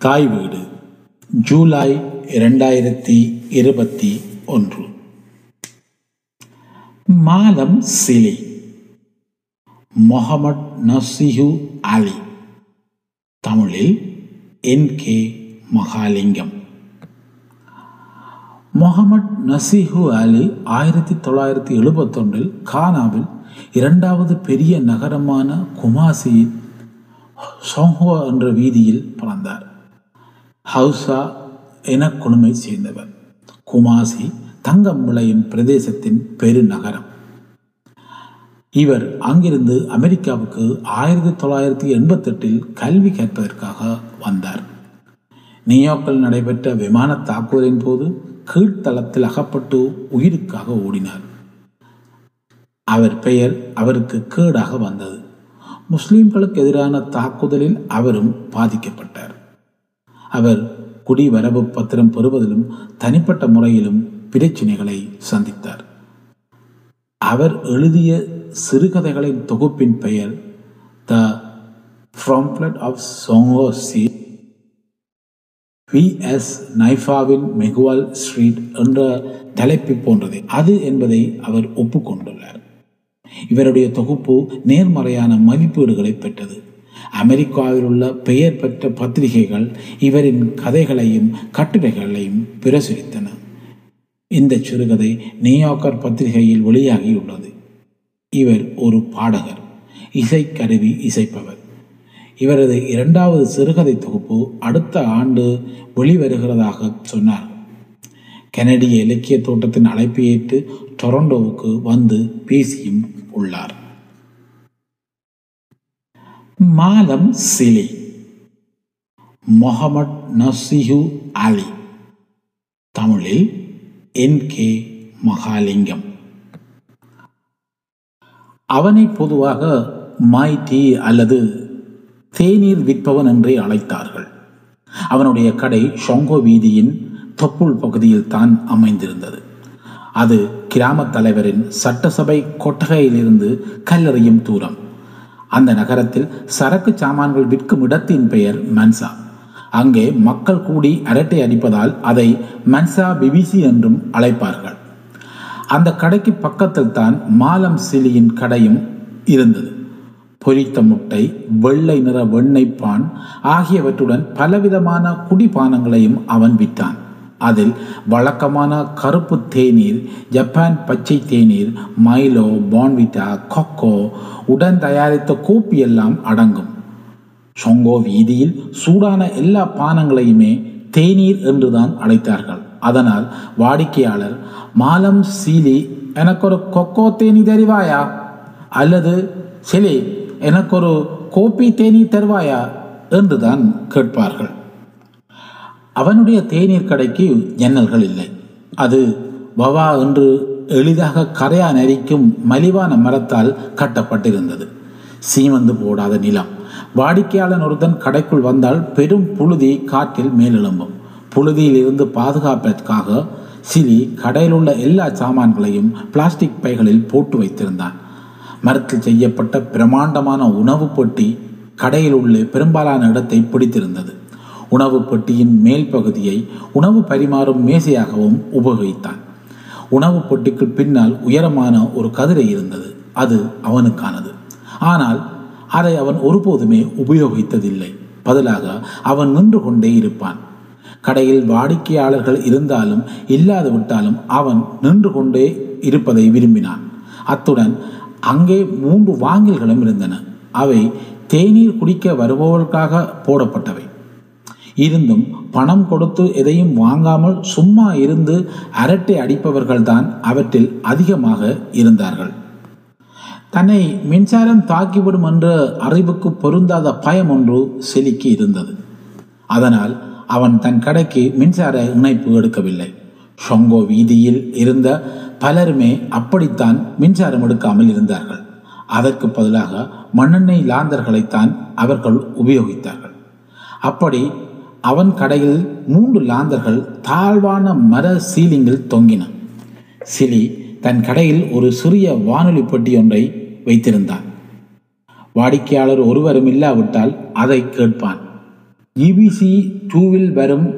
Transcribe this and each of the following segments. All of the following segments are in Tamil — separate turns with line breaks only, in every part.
தாய் வீடு ஜூலை இரண்டாயிரத்தி இருபத்தி ஒன்று. Mallam Sile. Mohammed Naseehu Ali. தமிழில் N K Mahalingam. Mohammed Naseehu Ali ஆயிரத்தி தொள்ளாயிரத்தி எழுபத்தொன்றில் கானாவில் இரண்டாவது பெரிய நகரமான குமாசியின் சோஹோ என்ற வீதியில் பிறந்தார். ஹவுசா என குழுமை சேர்ந்தவர். குமாசி தங்கம் விளையும் பிரதேசத்தின் பெருநகரம். இவர் அங்கிருந்து அமெரிக்காவுக்கு ஆயிரத்தி தொள்ளாயிரத்தி எண்பத்தெட்டில் கல்வி கற்பதற்காக வந்தார். நியூயார்க்கில் நடைபெற்ற விமான தாக்குதலின் போது கீழ்த்தளத்தில் அகப்பட்டு உயிருக்காக ஓடினார். அவர் பெயர் அவருக்கு கேடாக வந்தது. முஸ்லிம்களுக்கு எதிரான தாக்குதலில் அவரும் பாதிக்கப்பட்டார். அவர் குடிவரவு பத்திரம் பெறுவதிலும் தனிப்பட்ட முறையிலும் பிரச்சினைகளை சந்தித்தார். அவர் எழுதிய சிறுகதைகளின் தொகுப்பின் பெயர் the prophet of Zongo V S நைஃபாவின் Miguel Street என்ற தலைப்பு போன்றது. அது என்பதை அவர் ஒப்புக்கொண்டுள்ளார். இவருடைய தொகுப்பு நேர்மறையான மதிப்பீடுகளை பெற்றது. அமெரிக்காவில் உள்ள பெயர் பெற்ற பத்திரிகைகள் இவரின் கதைகளையும் கட்டுரைகளையும் பிரசுரித்தன. இந்த சிறுகதை நியூயார்க்கர் பத்திரிகையில் வெளியாகியுள்ளது. இவர் ஒரு பாடகர் இசைக்கருவி இசைப்பவர். இவரது இரண்டாவது சிறுகதை தொகுப்பு அடுத்த ஆண்டு வெளிவருகிறதாக சொன்னார். கனடிய இலக்கிய தோட்டத்தின் அழைப்பு ஏற்று டொரண்டோவுக்கு வந்து பேசியும் உள்ளார். Mallam Sile. Mohammed Naseehu Ali. தமிழில் என் கே மகாலிங்கம். அவனை பொதுவாக மாய்டி அல்லது தேநீர் விற்பவன் என்றே அழைத்தார்கள். அவனுடைய கடை ஷொங்கோ வீதியின் தொப்புள் பகுதியில் தான் அமைந்திருந்தது. அது கிராமத் தலைவரின் சட்டசபை கொட்டகையிலிருந்து கல்லறியும் தூரம். அந்த நகரத்தில் சரக்கு சாமான்கள் விற்கும் இடத்தின் பெயர் மன்சா. அங்கே மக்கள் கூடி அரட்டை அடிப்பதால் அதை மன்சா பிபிசி என்றும் அழைப்பார்கள். அந்த கடைக்கு பக்கத்தில் தான் மாலம் சிலியின் கடையும் இருந்தது. பொரித்த முட்டை வெள்ளை நிற வெண்ணெய் பான் ஆகியவற்றுடன் பலவிதமான குடிபானங்களையும் அவன் விற்றான். அதில் வழக்கமான கருப்பு தேநீர் ஜப்பான் பச்சை தேநீர் மைலோ பான்விட்டா கொக்கோ உடன் தயாரித்த கோப்பி எல்லாம் அடங்கும். சொங்கோ வீதியில் சூடான எல்லா பானங்களையுமே தேநீர் என்றுதான் அழைத்தார்கள். அதனால் வாடிக்கையாளர் மாலம் சீலி எனக்கு ஒரு கொக்கோ தேனி தருவாயா? அல்லது சிலி எனக்கு ஒரு கோப்பி தேனி தருவாயா? என்றுதான் கேட்பார்கள். அவனுடைய தேநீர் கடைக்கு ஜன்னல்கள் இல்லை. அது வவா என்று எளிதாக கரையா நெறிக்கும் மலிவான மரத்தால் கட்டப்பட்டிருந்தது. சீமந்து போடாத நிலம். வாடிக்கையாளன் ஒருத்தன் கடைக்குள் வந்தால் பெரும் புழுதி காற்றில் மேலெழும்பும். புழுதியில் இருந்து பாதுகாப்பதற்காக சிலி கடையில் உள்ள எல்லா சாமான்களையும் பிளாஸ்டிக் பைகளில் போட்டு வைத்திருந்தான். மரத்தில் செய்யப்பட்ட பிரமாண்டமான உணவு பொட்டி கடையில் உள்ள பெரும்பாலான இடத்தை பிடித்திருந்தது. உணவு பெட்டியின் மேல் பகுதியை உணவு பரிமாறும் மேசையாகவும் உபயோகித்தான். உணவு பெட்டிக்கு பின்னால் உயரமான ஒரு கதிரை இருந்தது. அது அவனுக்கானது. ஆனால் அதை அவன் ஒருபோதுமே உபயோகித்ததில்லை. பதிலாக அவன் நின்று கொண்டே இருப்பான். கடையில் வாடிக்கையாளர்கள் இருந்தாலும் இல்லாது விட்டாலும் அவன் நின்று கொண்டே இருப்பதை விரும்பினான். அத்துடன் அங்கே மூன்று வாங்கில்களும் இருந்தன. அவை தேநீர் குடிக்க வருபவர்களுக்காக போடப்பட்டவை. இருந்தும் பணம் கொடுத்து எதையும் வாங்காமல் சும்மா இருந்து அரட்டை அடிப்பவர்கள்தான் அவற்றில் அதிகமாக இருந்தார்கள். தன்னை மின்சாரம் தாக்கிவிடும் என்ற அறிவுக்கு பொருந்தாத பயம் ஒன்று செலிக்கு இருந்தது. அதனால் அவன் தன் கடைக்கு மின்சார இணைப்பு எடுக்கவில்லை. ஷொங்கோ வீதியில் இருந்த பலருமே அப்படித்தான் மின்சாரம் எடுக்காமல் இருந்தார்கள். அதற்கு பதிலாக மண்ணெண்ணெய் லாந்தர்களைத்தான் அவர்கள் உபயோகித்தார்கள். அப்படி அவன் கடையில் மூன்று லாந்தர்கள் தாழ்வான மர சீலிங்கில் தொங்கின. சிலி தன் கடையில் ஒரு சிறிய வானொலி பெட்டி ஒன்றை வைத்திருந்தான். வாடிக்கையாளர் ஒருவரும் இல்லாவிட்டால் அதை கேட்பான். இபிசி டூவில் வரும்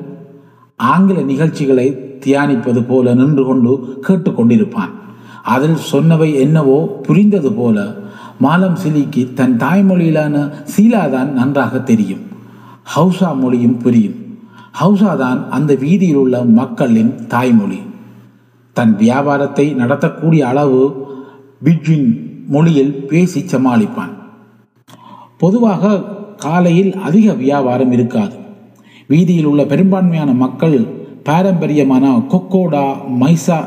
ஆங்கில நிகழ்ச்சிகளை தியானிப்பது போல நின்று கொண்டு கேட்டுக்கொண்டிருப்பான் அதில் சொன்னவை என்னவோ புரிந்தது போல மாலம் சிலிக்கு தன் தாய்மொழியிலான சீலாதான் நன்றாக தெரியும். ஹவுசா மொழியும் புரியும். ஹவுசா தான் அந்த வீதியில் உள்ள மக்களின் தாய்மொழி. தன் வியாபாரத்தை நடத்தக்கூடிய அளவு பிட்வின் மொழியில் பேசி சமாளிப்பான். பொதுவாக காலையில் அதிக வியாபாரம் இருக்காது. வீதியில் உள்ள பெரும்பான்மையான மக்கள் பாரம்பரியமான கொக்கோடா மைசா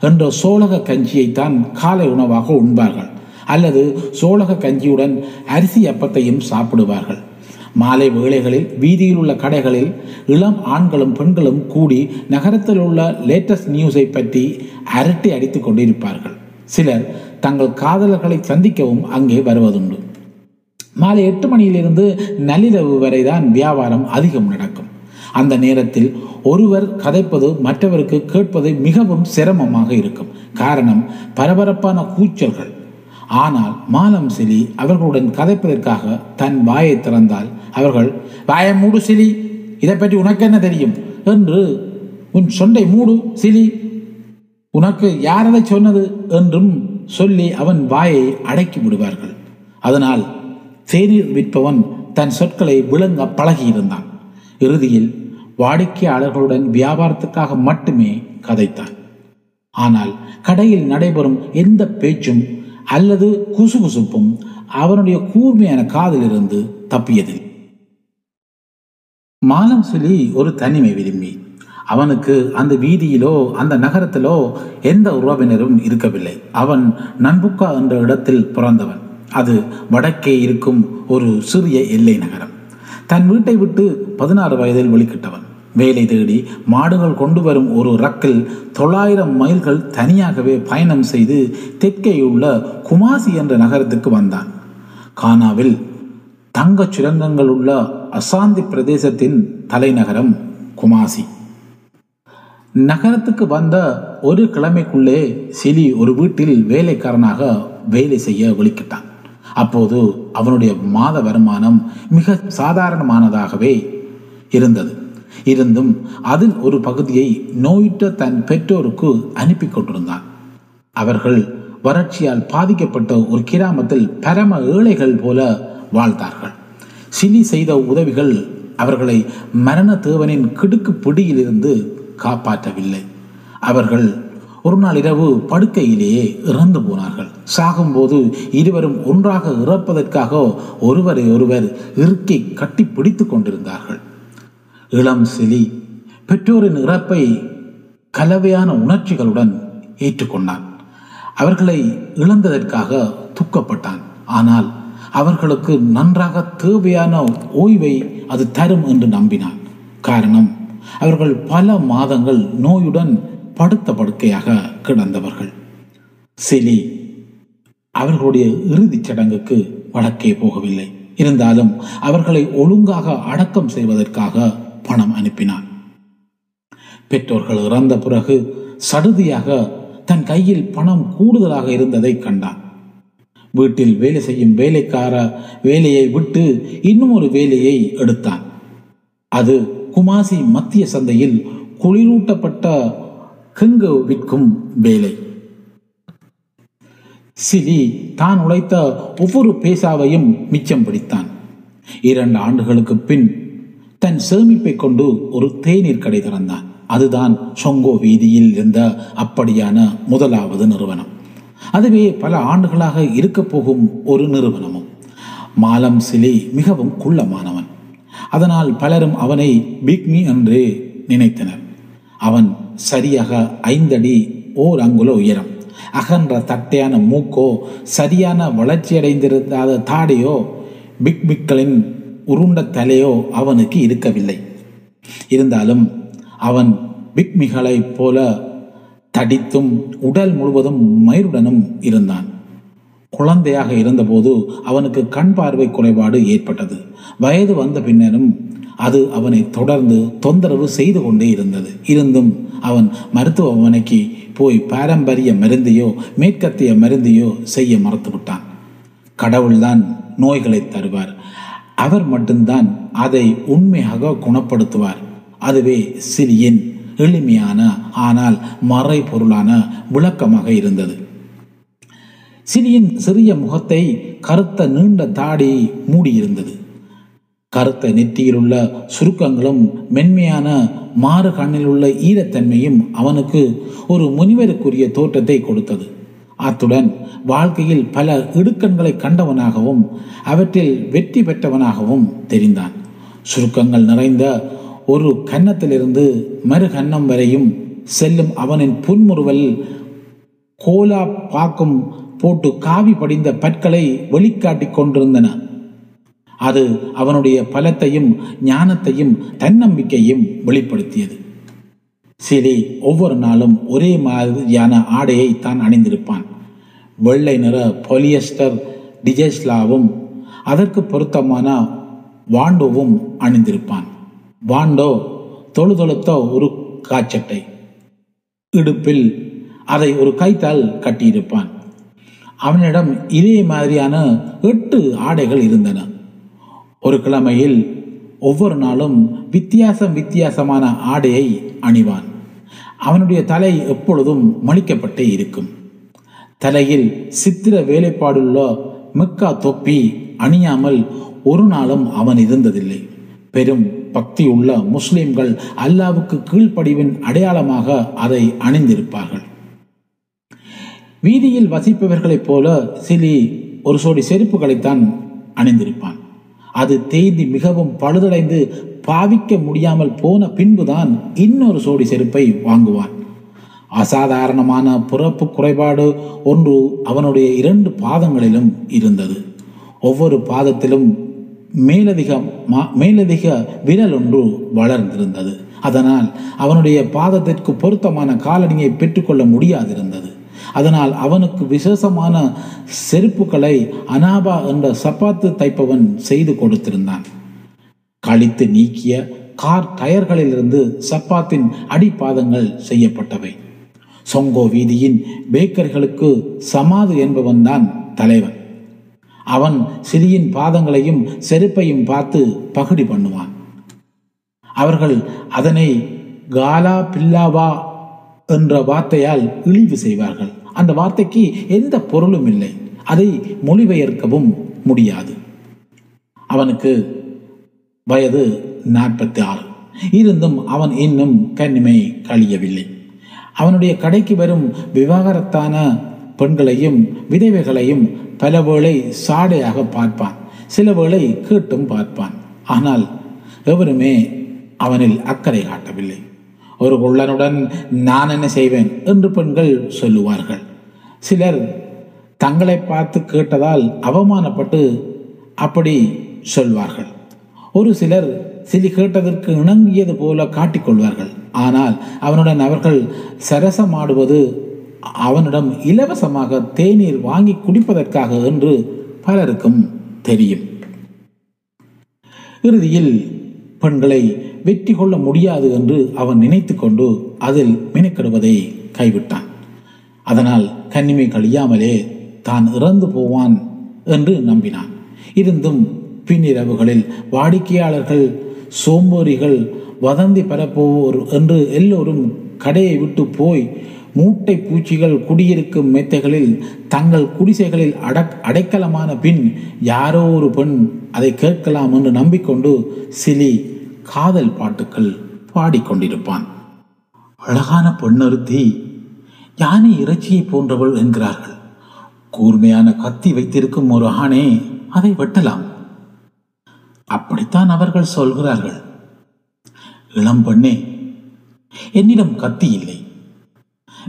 என்ற சோழக கஞ்சியைத்தான் காலை உணவாக உண்பார்கள். அல்லது சோழக கஞ்சியுடன் அரிசி அப்பத்தையும் சாப்பிடுவார்கள். மாலை வேளைகளில் வீதியில் உள்ள கடைகளில் இளம் ஆண்களும் பெண்களும் கூடி நகரத்தில் உள்ள லேட்டஸ்ட் நியூஸை பற்றி அரட்டை அடித்துக் கொண்டிருப்பார்கள். சிலர் தங்கள் காதலர்களை சந்திக்கவும் அங்கே வருவதுண்டு. மாலை எட்டு மணியிலிருந்து நள்ளிரவு வரைதான் வியாபாரம் அதிகம் நடக்கும். அந்த நேரத்தில் ஒருவர் கதைப்பது மற்றவருக்கு கேட்பது மிகவும் சிரமமாக இருக்கும். காரணம் பரபரப்பான கூச்சல்கள். ஆனால் மாலம் சிலி அவர்களுடன் கதைப்பதற்காக தன் வாயை திறந்தால் அவர்கள் வாயை மூடு சிலி. இதை பற்றி உனக்கு என்ன தெரியும்? என்று உன் சொண்டை மூடு சிலி. உனக்கு யார் அதை சொன்னது? என்றும் சொல்லி அவன் வாயை அடக்கி விடுவார்கள். அதனால் தேநீர் விற்பவன் தன் சொற்களை விளங்க பழகியிருந்தான். இறுதியில் வாடிக்கையாளர்களுடன் வியாபாரத்துக்காக மட்டுமே கதைத்தான். ஆனால் கடையில் நடைபெறும் எந்த பேச்சும் அல்லது குசுகுசுப்பும் அவனுடைய கூர்மையான காதிலிருந்து தப்பியதில்லை. மாலம் சொல்லி ஒரு தனிமை விரும்பி. அவனுக்கு அந்த வீதியிலோ அந்த நகரத்திலோ எந்த உறவினரும் இருக்கவில்லை. அவன் நண்புக்கா என்ற இடத்தில் பிறந்தவன். அது வடக்கே இருக்கும் ஒரு சிறிய எல்லை நகரம். தன் வீட்டை விட்டு பதினாறு வயதில் வெளிக்கிட்டவன். வேலை தேடி மாடுகள் கொண்டு வரும் ஒரு ரக்கில் தொள்ளாயிரம் மைல்கள் தனியாகவே பயணம் செய்து தெற்கே உள்ள குமாசி என்ற நகரத்துக்கு வந்தான். கானாவில் தங்கச் சுரங்கங்கள் உள்ள அசாந்தி பிரதேசத்தின் தலைநகரம் குமாசி. நகரத்துக்கு வந்த ஒரு கிழமைக்குள்ளே சிலி ஒரு வீட்டில் வேலைக்காரனாக வேலை செய்ய வெளிக்கிட்டான் அப்போது அவனுடைய மாத வருமானம் மிக சாதாரணமானதாகவே இருந்தது. இருந்தும் அதில் ஒரு பகுதியை நோயிட்ட தன் பெற்றோருக்கு அனுப்பி கொண்டிருந்தான். அவர்கள் வறட்சியால் பாதிக்கப்பட்ட ஒரு கிராமத்தில் பரம ஏழைகள் போல வாழ்ந்தார்கள். சிலி செய்த உதவிகள் அவர்களை மரண தேவனின் கிடுக்கு பிடியிலிருந்து காப்பாற்றவில்லை. அவர்கள் ஒரு நாள் இரவு படுக்கையிலேயே இறந்து போனார்கள். சாகும்போது இருவரும் ஒன்றாக இறப்பதற்காக ஒருவரை ஒருவர் இறுக்கி கட்டி பிடித்து கொண்டிருந்தார்கள். இளம் சிலி பெற்றோரின் இறப்பை கலவையான உணர்ச்சிகளுடன் ஏற்றுக்கொண்டான். அவர்களை இழந்ததற்காக துக்கப்பட்டான். ஆனால் அவர்களுக்கு நன்றாக தேவையான ஓய்வை அது தரும் என்று நம்பினான் காரணம் அவர்கள் பல மாதங்கள் நோயுடன் படுத்த படுக்கையாக கிடந்தவர்கள். சிலி அவர்களுடைய இறுதிச் சடங்குக்கு வடக்கே போகவில்லை. இருந்தாலும் அவர்களை ஒழுங்காக அடக்கம் செய்வதற்காக பணம் அனுப்பினான் பெற்றோர்கள் இறந்த பிறகு சடுதியாக தன் கையில் பணம் கூடுதலாக இருந்ததை கண்டான் வீட்டில் வேலை செய்யும் வேலைக்கார வேலையை விட்டு இன்னும் ஒரு வேலையை எடுத்தான். அது குமாசி மத்திய சந்தையில் குளிரூட்டப்பட்ட கிங்கு விற்கும் வேலை. சிலி தான் உழைத்த ஒவ்வொரு பேசாவையும் மிச்சம் பிடித்தான். இரண்டு ஆண்டுகளுக்கு பின் தன் சேமிப்பை கொண்டு ஒரு தேநீர் கடை திறந்தான். அதுதான் சொங்கோ வீதியில் இருந்த அப்படியான முதலாவது நிறுவனம். அதுவே பல ஆண்டுகளாக இருக்க போகும் ஒரு நிறுவனமும். மாலம் சிலி மிகவும் குள்ளமானவன். அதனால் பலரும் அவனை பிக்மி என்று நினைத்தனர். அவன் சரியாக ஐந்தடி ஓர் அங்குல உயரம். அகன்ற தட்டையான மூக்கோ சரியான வளர்ச்சியடைந்திருந்தாத தாடையோ பிக் பிக்களின் உருண்ட தலையோ அவனுக்கு இருக்கவில்லை. இருந்தாலும் அவன் பிக்மிகளைப் போல தடித்தும் உடல் முழுவதும் மயிருடனும் இருந்தான். குழந்தையாக இருந்தபோது அவனுக்கு கண் பார்வை குறைபாடு ஏற்பட்டது. வயது வந்த பின்னரும் அது அவனை தொடர்ந்து தொந்தரவு செய்து கொண்டே இருந்தது. இருந்தும் அவன் மருத்துவமனைக்கு போய் பாரம்பரிய மருந்தையோ மேற்கத்திய மருந்தையோ செய்ய மறுத்துவிட்டான். கடவுள்தான் நோய்களை தருவார். அவர் மட்டும்தான் அதை உண்மையாக குணப்படுத்துவார். அதுவே சிறியின் எளிமையான ஆனால் மறை பொருளான விளக்கமாக இருந்தது. சிலியின் சிறிய முகத்தை கருத்த நீண்ட தாடி மூடியிருந்தது. கருத்த நெத்தியிலுள்ள உள்ள சுருக்கங்களும் மென்மையான மாறு கண்ணில் உள்ள ஈரத்தன்மையும் அவனுக்கு ஒரு முனிவருக்குரிய தோற்றத்தை கொடுத்தது. அத்துடன் வாழ்க்கையில் பல இடுக்கண்களை கண்டவனாகவும் அவற்றில் வெற்றி பெற்றவனாகவும் தெரிந்தான். சுருக்கங்கள் நிறைந்த ஒரு கன்னத்திலிருந்து மறு கன்னம் வரையும் செல்லும் அவனின் புன்முறுவல் கோலா பாக்கும் போட்டு காவி படிந்த பற்களை வெளிக்காட்டிக் கொண்டிருந்தன. அது அவனுடைய பலத்தையும் ஞானத்தையும் தன்னம்பிக்கையும் வெளிப்படுத்தியது. சிலி ஒவ்வொரு நாளும் ஒரே மாதிரியான ஆடையை தான் அணிந்திருப்பான். வெள்ளை நிற பொலியஸ்டர் டிஜெஸ்லாவும் அதற்கு பொருத்தமான வாண்டோவும் அணிந்திருப்பான். வாண்டோ தொழுதொழுத்த ஒரு காச்சட்டை. இடுப்பில் அதை ஒரு கைத்தால் கட்டியிருப்பான். அவனிடம் இதே மாதிரியான எட்டு ஆடைகள் இருந்தன. ஒரு கிழமையில் ஒவ்வொரு நாளும் வித்தியாசம் வித்தியாசமான ஆடையை அணிவான். அவனுடைய தலை எப்பொழுதும் மலிக்கப்பட்டே இருக்கும். தலையில் சித்திர வேலைப்பாடுள்ள மிக்கா தொப்பி அணியாமல் ஒரு நாளும் அவன் இருந்ததில்லை. பெரும் பக்தி உள்ள முஸ்லிம்கள் அல்லாவுக்கு கீழ்ப்படிவின் அடையாளமாக அதை அணிந்திருப்பார்கள். வீதியில் வசிப்பவர்களைப் போல சிலி ஒரு சோடி செருப்புகளைத்தான் அணிந்திருப்பான். அது தேய்ந்து மிகவும் பழுதடைந்து பாவிக்க முடியாமல் போன பின்புதான் இன்னொரு சோடி செருப்பை வாங்குவான். அசாதாரணமான பிறப்பு குறைபாடு ஒன்று அவனுடைய இரண்டு பாதங்களிலும் இருந்தது. ஒவ்வொரு பாதத்திலும் மேலதிக மேலதிக விரல் ஒன்று வளர்ந்திருந்தது. அதனால் அவனுடைய பாதத்திற்கு பொருத்தமான காலணியை பெற்றுக்கொள்ள முடியாதிருந்தது. அதனால் அவனுக்கு விசேஷமான செருப்புகளை அனாபா என்ற சப்பாத்து தைப்பவன் செய்து கொடுத்திருந்தான். கழித்து நீக்கிய கார் டயர்களிலிருந்து சப்பாத்தின் அடிப்பாதங்கள் செய்யப்பட்டவை. சொங்கோ வீதியின் பேக்கர்களுக்கு சமாது என்பவன் தான் தலைவன். அவன் சிலியின் பாதங்களையும் செருப்பையும் பார்த்து பகுடி பண்ணுவான். அவர்கள் அதனை காலா பில்லாவா என்ற வார்த்தையால் இழிவு செய்வார்கள். அந்த வார்த்தைக்கு எந்த பொருளும் இல்லை. அதை மொழிபெயர்க்கவும் முடியாது. அவனுக்கு வயது நாற்பத்தி ஆறு இருந்தும் அவன் இன்னும் கண்ணிமை கழியவில்லை. அவனுடைய கடைக்கு வரும் விவாகரத்தான பெண்களையும் விதவைகளையும் பல வேளை சாடையாக பார்ப்பான் சில வேளை கேட்டும் பார்ப்பான். ஆனால் எவருமே அவனில் அக்கறை காட்டவில்லை. ஒரு குள்ளனுடன் நான் என்ன செய்வேன் என்று பெண்கள் சொல்லுவார்கள். சிலர் தங்களை பார்த்து கேட்டதால் அவமானப்பட்டு அப்படி சொல்வார்கள். ஒரு சிலர் சிலி கேட்டதற்கு இணங்கியது போல காட்டிக்கொள்வார்கள். ஆனால் அவனுடன் அவர்கள் சரசமாடுவது அவனிடம் இலவசமாக தேநீர் வாங்கி குடிப்பதற்காக என்று பலருக்கும் தெரியும். இறுதியில் பெண்களை வெற்றி கொள்ள முடியாது என்று அவன் நினைத்து கொண்டு அதில் மினக்கெடுவதை கைவிட்டான். அதனால் கன்னிமை கழியாமலே தான் இறந்து போவான் என்று நம்பினான். இருந்தும் பின்னிரவுகளில் வாடிக்கையாளர்கள் சோம்போரிகள் வதந்தி பெறப்போவோர் என்று எல்லோரும் கடையை விட்டு போய் மூட்டை பூச்சிகள் குடியிருக்கும் மெத்தைகளில் தங்கள் குடிசைகளில் அடக் அடைக்கலமான பின் யாரோ ஒரு பெண் அதை கேட்கலாம் என்று நம்பிக்கொண்டு சிலி காதல் பாட்டுக்கள் பாடிக்கொண்டிருப்பான். அழகான பெண்ணொருத்தி யானை இறைச்சியை போன்றவள் என்கிறார்கள். கூர்மையான கத்தி வைத்திருக்கும் ஒரு ஆணே அதை வெட்டலாம். அப்படித்தான் அவர்கள் சொல்கிறார்கள். இளம் பெண்ணே என்னிடம் கத்தி இல்லை.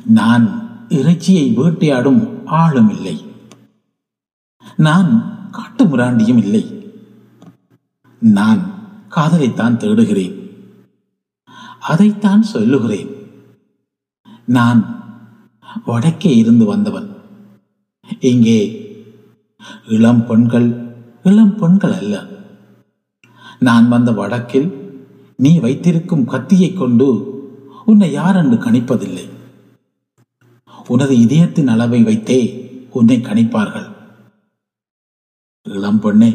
நான் இறைச்சியை வேட்டையாடும் ஆளும் இல்லை. நான் காட்டு முராண்டியும் இல்லை. நான் காதலைத்தான் தேடுகிறேன். அதைத்தான் சொல்லுகிறேன். நான் வடக்கே இருந்து வந்தவன். இங்கே இளம் பெண்கள் இளம் பெண்கள் அல்ல. நான் வந்த வடக்கில் நீ வைத்திருக்கும் கத்தியை கொண்டு உன்னை யார் என்று கணிப்பதில்லை. உனது இதயத்தின் அளவை வைத்தே உன்னை கணிப்பார்கள். இளம் பெண்ணே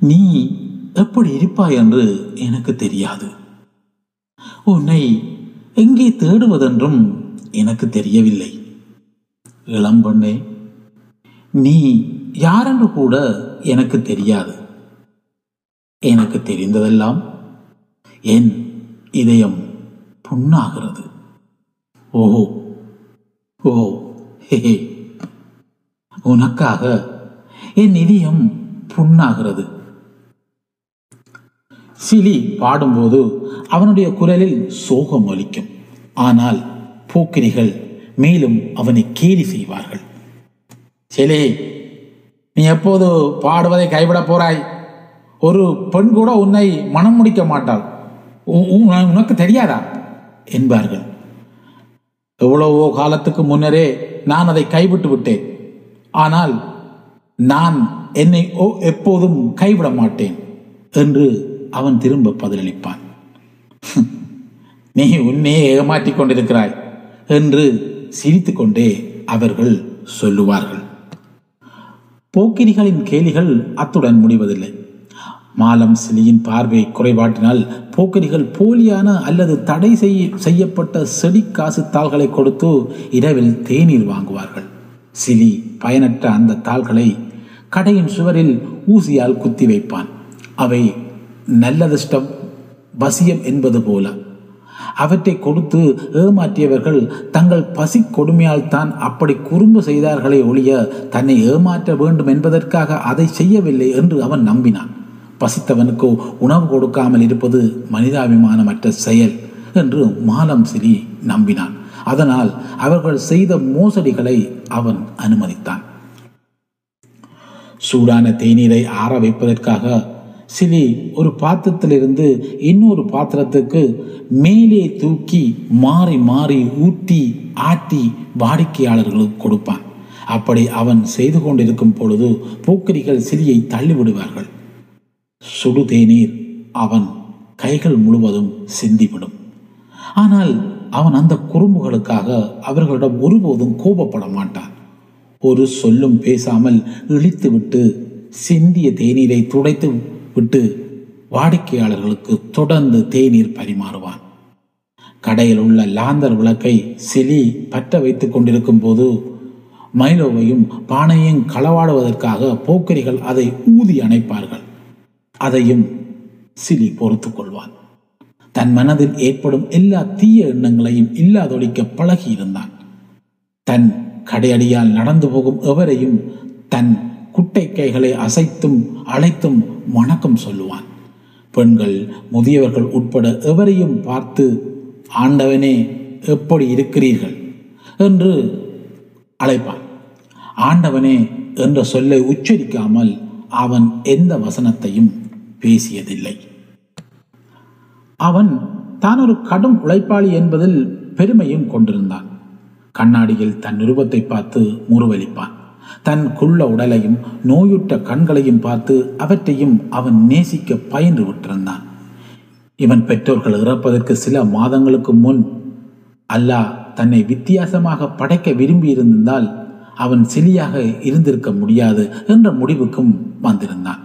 நீ எப்படி இருப்பாய் என்று எனக்கு தெரியாது. உன்னை எங்கே தேடுவதென்றும் எனக்கு தெரியவில்லை. இளம் பெண்ணே நீ யாரென்று கூட எனக்கு தெரியாது. எனக்கு தெரிந்ததெல்லாம் என் இதயம் புண்ணாகிறது. ஓஹோ ஓ ஹே உனக்காக என் இதயம் புண்ணாகிறது. சிலி பாடும்போது அவனுடைய குரலில் சோகம் ஒலிக்கும் ஆனால் போக்கிரிகள் மேலும் அவனை கேலி செய்வார்கள். சிலி நீ எப்போது பாடுவதை கைவிட போறாய்? ஒரு பெண் கூட உன்னை மனம் முடிக்க மாட்டாள். உ- உனக்கு தெரியாதா? என்பார்கள். எவ்வளவோ காலத்துக்கு முன்னரே நான் அதை கைவிட்டு விட்டேன். ஆனால் நான் என்னை எப்போதும் கைவிட மாட்டேன் என்று அவன் திரும்ப பதிலளிப்பான். நீ உன்னையே ஏமாற்றிக் கொண்டிருக்கிறாய் என்று சிரித்துக்கொண்டே அவர்கள் சொல்லுவார்கள். போக்கிரிகளின் கேலிகள் அத்துடன் முடிவதில்லை. மாலம் சிலியின் பார்வை குறைபாட்டினால் போக்கரிகள் போலியான அல்லது தடை செய்ய செய்யப்பட்ட செடி காசு தாள்களை கொடுத்து இரவில் தேநீர் வாங்குவார்கள். சிலி பயனற்ற அந்த தாள்களை கடையின் சுவரில் ஊசியால் குத்தி வைப்பான். அவை நல்லதிஷ்டம் வசியம் என்பது போல. அவற்றை கொடுத்து ஏமாற்றியவர்கள் தங்கள் பசி கொடுமையால் தான் அப்படி குறும்பு செய்தார்களே ஒழிய தன்னை ஏமாற்ற வேண்டும் என்பதற்காக அதை செய்யவில்லை என்று அவன் நம்பினான். பசித்தவனுக்கு உணவு கொடுக்காமல் இருப்பது மனிதாபிமானமற்ற செயல் என்று மாலம் சிறி நம்பினான். அதனால் அவர்கள் செய்த மோசடிகளை அவன் அனுமதித்தான். சூடான தேநீரை ஆற வைப்பதற்காக சிலி ஒரு பாத்திரத்திலிருந்து இன்னொரு பாத்திரத்துக்கு மேலே தூக்கி மாறி மாறி ஊற்றி ஆட்டி வாடிக்கையாளர்களுக்கு கொடுப்பான். அப்படி அவன் செய்து கொண்டிருக்கும் பொழுது பூக்கரிகள் சிலியை தள்ளிவிடுவார்கள். சுடு தேநீர் அவன் கைகள் முழுவதும் சிந்திவிடும் ஆனால் அவன் அந்த குறும்புகளுக்காக அவர்களிடம் ஒருபோதும் கோபப்பட மாட்டான். ஒரு சொல்லும் பேசாமல் இழித்துவிட்டு சிந்திய தேநீரை துடைத்து விட்டு வாடிக்கையாளர்களுக்கு தொடர்ந்து தேநீர் பரிமாறுவான். கடையில் உள்ள லாந்தர் விளக்கை சிலி பற்ற வைத்துக் கொண்டிருக்கும் போது மைலோவையும் பானையும் களவாடுவதற்காக போக்கரிகள் அதை ஊதி அணைப்பார்கள். அதையும் சிலி பொறுத்துக் கொள்வான். தன் மனதில் ஏற்படும் எல்லா தீய எண்ணங்களையும் இல்லாதொழிக்க பழகி இருந்தான் தன் கடையடியால் நடந்து போகும் எவரையும் தன் குட்டை கைகளை அசைத்தும் அழைத்தும் வணக்கம் சொல்லுவான். பெண்கள் முதியவர்கள் உட்பட எவரையும் பார்த்து ஆண்டவனே எப்படி இருக்கிறீர்கள்? என்று அழைப்பான். ஆண்டவனே என்ற சொல்லை உச்சரிக்காமல் அவன் எந்த வசனத்தையும் பேசியதில்லை. அவன் தான் ஒரு கடும் உழைப்பாளி என்பதில் பெருமையும் கொண்டிருந்தான். கண்ணாடியில் தன் உருவத்தை பார்த்து முறுவலிப்பான். தன் குள்ள உடலையும் நோயுற்ற கண்களையும் பார்த்து அவற்றையும் அவன் நேசிக்க பயின்று விட்டிருந்தான். இவன் பெற்றோர்கள் இறப்பதற்கு சில மாதங்களுக்கு முன் அல்லாஹ் தன்னை வித்தியாசமாக படைக்க விரும்பியிருந்தால் அவன் சிலியாக இருந்திருக்க முடியாது என்ற முடிவுக்கும் வந்திருந்தான்.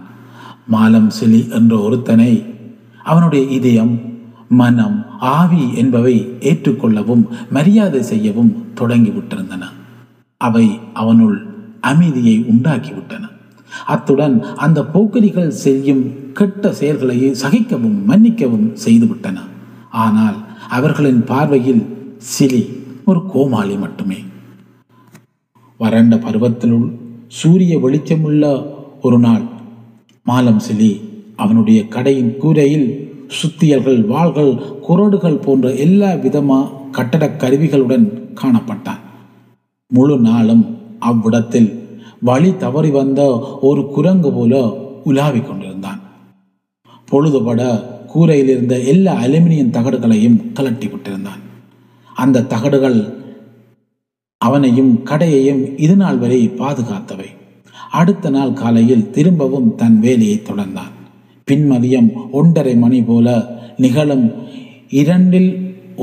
மாலம் சிலி என்ற ஒருத்தனை அவனுடைய இதயம் மனம் ஆவி என்பவை ஏற்றுக்கொள்ளவும் மரியாதை செய்யவும் தொடங்கிவிட்டிருந்தன. அவை அவனுள் அமைதியை உண்டாக்கிவிட்டன. அத்துடன் அந்த போக்கரிகள் செய்யும் கெட்ட செயல்களை சகிக்கவும் மன்னிக்கவும் செய்துவிட்டன. ஆனால் அவர்களின் பார்வையில் சிலி ஒரு கோமாளி மட்டுமே. வறண்ட பருவத்திலுள் சூரிய வெளிச்சமுள்ள ஒரு நாள் மாலம் சிலி. அவனுடைய கடையின் கூரையில் சுத்தியல்கள் வாள்கள் குரடுகள் போன்ற எல்லா விதமா கட்டடக் கருவிகளுடன் காணப்பட்டான். முழு நாளும் அவ்விடத்தில் வழி தவறி வந்த ஒரு குரங்கு போல உலாவிக் கொண்டிருந்தான். பொழுதுபட கூரையில் இருந்த எல்லா அலுமினியம் தகடுகளையும் கலட்டி விட்டிருந்தான். அந்த தகடுகள் அவனையும் கடையையும் இது நாள் வரை பாதுகாத்தவை. அடுத்த நாள் காலையில் திரும்பவும் தன் வேலையை தொடர்ந்தான். பின்மதியம் ஒன்றரை மணி போல நிகழும் இரண்டில்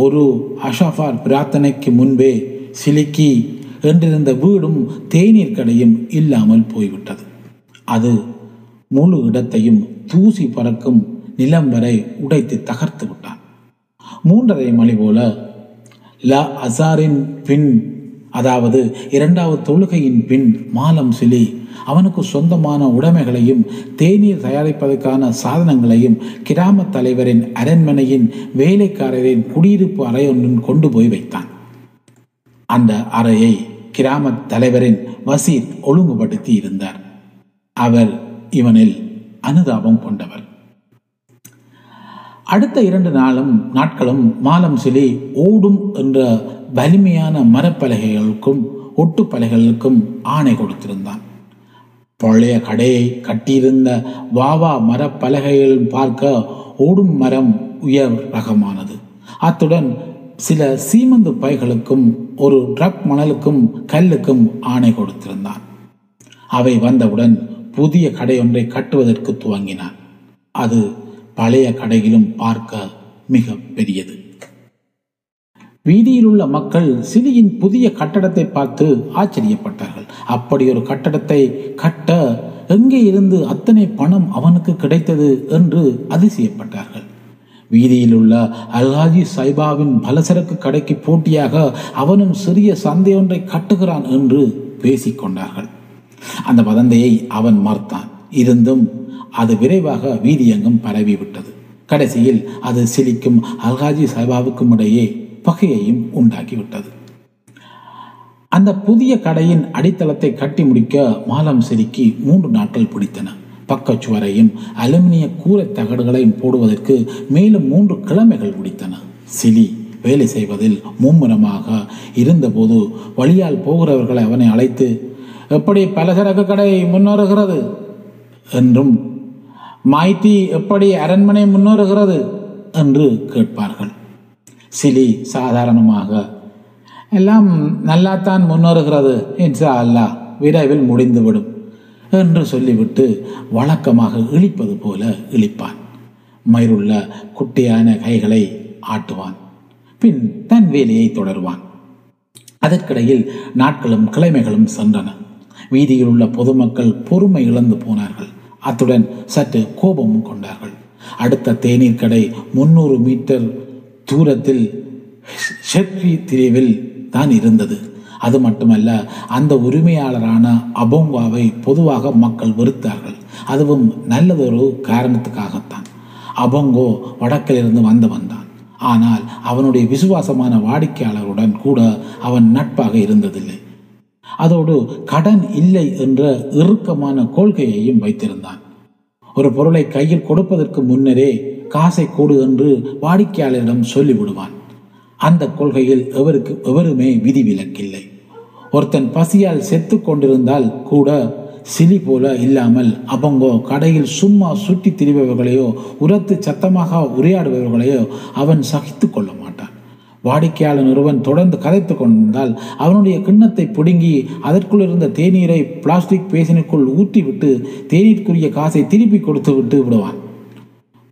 ஒரு அஷாஃபார் பிரார்த்தனைக்கு முன்பே சிலிக்கி என்றிருந்த வீடும் தேநீர் கடையும் இல்லாமல் போய்விட்டது. அது முழு இடத்தையும் தூசி பறக்கும் நிலம் வரை உடைத்து தகர்த்து விட்டான். மூன்றரை மணி போல ல அசாரின் பின் அதாவது இரண்டாவது தொழுகையின் பின் மாலம் சிலி அவனுக்கு சொந்தமான உடைமைகளையும் தேநீர் தயாரிப்பதற்கான சாதனங்களையும் கிராம தலைவரின் அரண்மனையின் வேலைக்காரரின் குடியிருப்பு அறையொன்றின் கொண்டு போய் வைத்தான். அந்த அறையை கிராம தலைவரின் வசீத் ஒழுங்குபடுத்தி இருந்தார். அவர் இவனில் அனுதாபம் கொண்டவர். அடுத்த இரண்டு நாளும் நாட்களும் மாலம் சிலி ஓடும் என்ற வலிமையான மரப்பலகைகளுக்கும் ஒட்டுப்பலகைகளுக்கும் ஆணை கொடுத்திருந்தான். பழைய கடையை கட்டியிருந்த வாவா மரப்பலகைகளும் பார்க்க ஓடும் மரம் உயர் ரகமானது. அத்துடன் சில சீமந்து பைகளுக்கும் ஒரு ட்ரக் மணலுக்கும் கல்லுக்கும் ஆணை கொடுத்திருந்தான். அவை வந்தவுடன் புதிய கடையொன்றை கட்டுவதற்கு துவங்கினான். அது பழைய கடையிலும் பார்க்க மிக பெரியது. வீதியில் உள்ள மக்கள் சிலியின் புதிய கட்டடத்தை பார்த்து ஆச்சரியப்பட்டார்கள். அப்படி ஒரு கட்டடத்தை கட்ட எங்கே இருந்து அத்தனை பணம் அவனுக்கு கிடைத்தது என்று அதிசயப்பட்டார்கள். வீதியில் உள்ள அல்ஹாஜி சைபாவின் பலசரக்கு கடைக்கு போட்டியாக அவனும் சிறிய சந்தை ஒன்றை கட்டுகிறான் என்று பேசிக்கொண்டார்கள். அந்த வதந்தையை அவன் மறுத்தான். இருந்தும் அது விரைவாக வீதியெங்கும் பரவிவிட்டது. கடைசியில் அது சிலிக்கும் அல்ஹாஜி சைபாவுக்கும் இடையே பகையையும் உண்டாக்கிவிட்டது. அந்த புதிய கடையின் அடித்தளத்தை கட்டி முடிக்க மாலம் செலுக்கி மூன்று நாட்கள் பிடித்தன. பக்கச்சுவரையும் அலுமினிய கூரை தகடுகளையும் போடுவதற்கு மேலும் மூன்று கிழமைகள் பிடித்தன. சிலி வேலை செய்வதில் மும்முரமாக இருந்தபோது வழியால் போகிறவர்களை அவனை அழைத்து எப்படி பலசரக்கு கடை முன்னேறுகிறது? என்றும் மாய்த்தி எப்படி அரண்மனை முன்னேறுகிறது? என்று கேட்பார்கள். சிலி சாதாரணமாக. எல்லாம் நல்லாத்தான் முன்னேறுகிறது இன்ஷா அல்லாஹ் விரைவில் முடிந்துவிடும் என்று சொல்லிவிட்டு வழக்கமாக இழிப்பது போல இழிப்பான். மயிருள்ள குட்டியான கைகளை ஆட்டுவான். பின் தன் வேலையை தொடருவான். அதற்கிடையில் நாட்களும் கிழமைகளும் சென்றன. வீதியில் உள்ள பொதுமக்கள் பொறுமை இழந்து போனார்கள். அத்துடன் சற்று கோபமும் கொண்டார்கள். அடுத்த தேநீர் கடை முன்னூறு மீட்டர் தூரத்தில் ஷெட்ரி திரிவில் தான் இருந்தது. அது மட்டுமல்ல அந்த உரிமையாளரான அபோங்காவை பொதுவாக மக்கள் வெறுத்தார்கள். அதுவும் நல்லதொரு காரணத்துக்காகத்தான். அபோங்கோ வடக்கிலிருந்து வந்து வந்தான். ஆனால் அவனுடைய விசுவாசமான வாடிக்கையாளருடன் கூட அவன் நட்பாக இருந்ததில்லை. அதோடு கடன் இல்லை என்ற இறுக்கமான கொள்கையையும் வைத்திருந்தான். ஒரு பொருளை கையில் கொடுப்பதற்கு முன்னரே காசை கொடு என்று வாடிக்கையாளரிடம் சொல்லிவிடுவான். அந்த கொள்கையில் எவருக்கு எவருமே விதிவிலக்கில்லை ஒருத்தன் பசியால் செத்து கொண்டிருந்தால் கூட சிலி போல இல்லாமல் அவங்கோ கடையில் சும்மா சுட்டி திரிபவர்களையோ உரத்து சத்தமாக உரையாடுபவர்களையோ அவன் சகித்து கொள்ள மாட்டான். வாடிக்கையாளர் ஒருவன் தொடர்ந்து கதைத்து கொண்டிருந்தால் அவனுடைய கிண்ணத்தை பிடுங்கி அதற்குள் இருந்த தேநீரை பிளாஸ்டிக் பேசினுக்குள் ஊற்றிவிட்டு தேநீருக்குரிய காசை திருப்பி கொடுத்து விட்டு விடுவான்.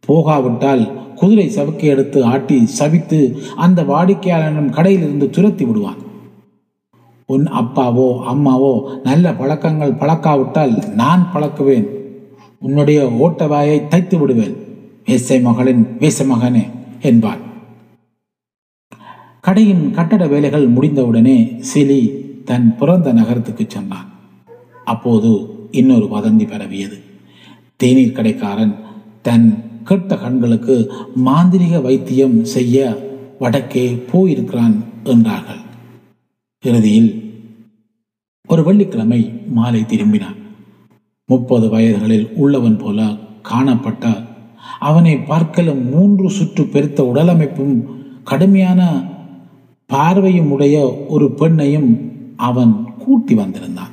போகாவிட்டால் குதிரை சவுக்கை எடுத்து ஆட்டி சவித்து அந்த வாடிக்கையாளரிடம் கடையிலிருந்து துரத்தி விடுவான். உன் அப்பாவோ அம்மாவோ நல்ல பழக்கங்கள் பழக்காவிட்டால் நான் பழக்குவேன். உன்னுடைய ஓட்ட வாயை தைத்து விடுவேன். வேசை மகளின் வேச மகனே என்பான். கடையின் கட்டட வேலைகள் முடிந்தவுடனே சிலி தன் பிறந்த நகரத்துக்கு சென்றான். அப்போது இன்னொரு வதந்தி பரவியது. தேநீர் கடைக்காரன் தன் கெட்ட கண்களுக்கு மாந்திரிக வைத்தியம் செய்ய வடக்கே போயிருக்கிறான் என்றார்கள். இறுதியில் ஒரு வெள்ளிக்கிழமை மாலை திரும்பினான். முப்பது வயதுகளில் உள்ளவன் போல காணப்பட்ட அவனை பார்க்கலும் மூன்று சுற்று பெருத்த உடலமைப்பும் கடுமையான பார்வையும் உடைய ஒரு பெண்ணையும் அவன் கூட்டி வந்திருந்தான்.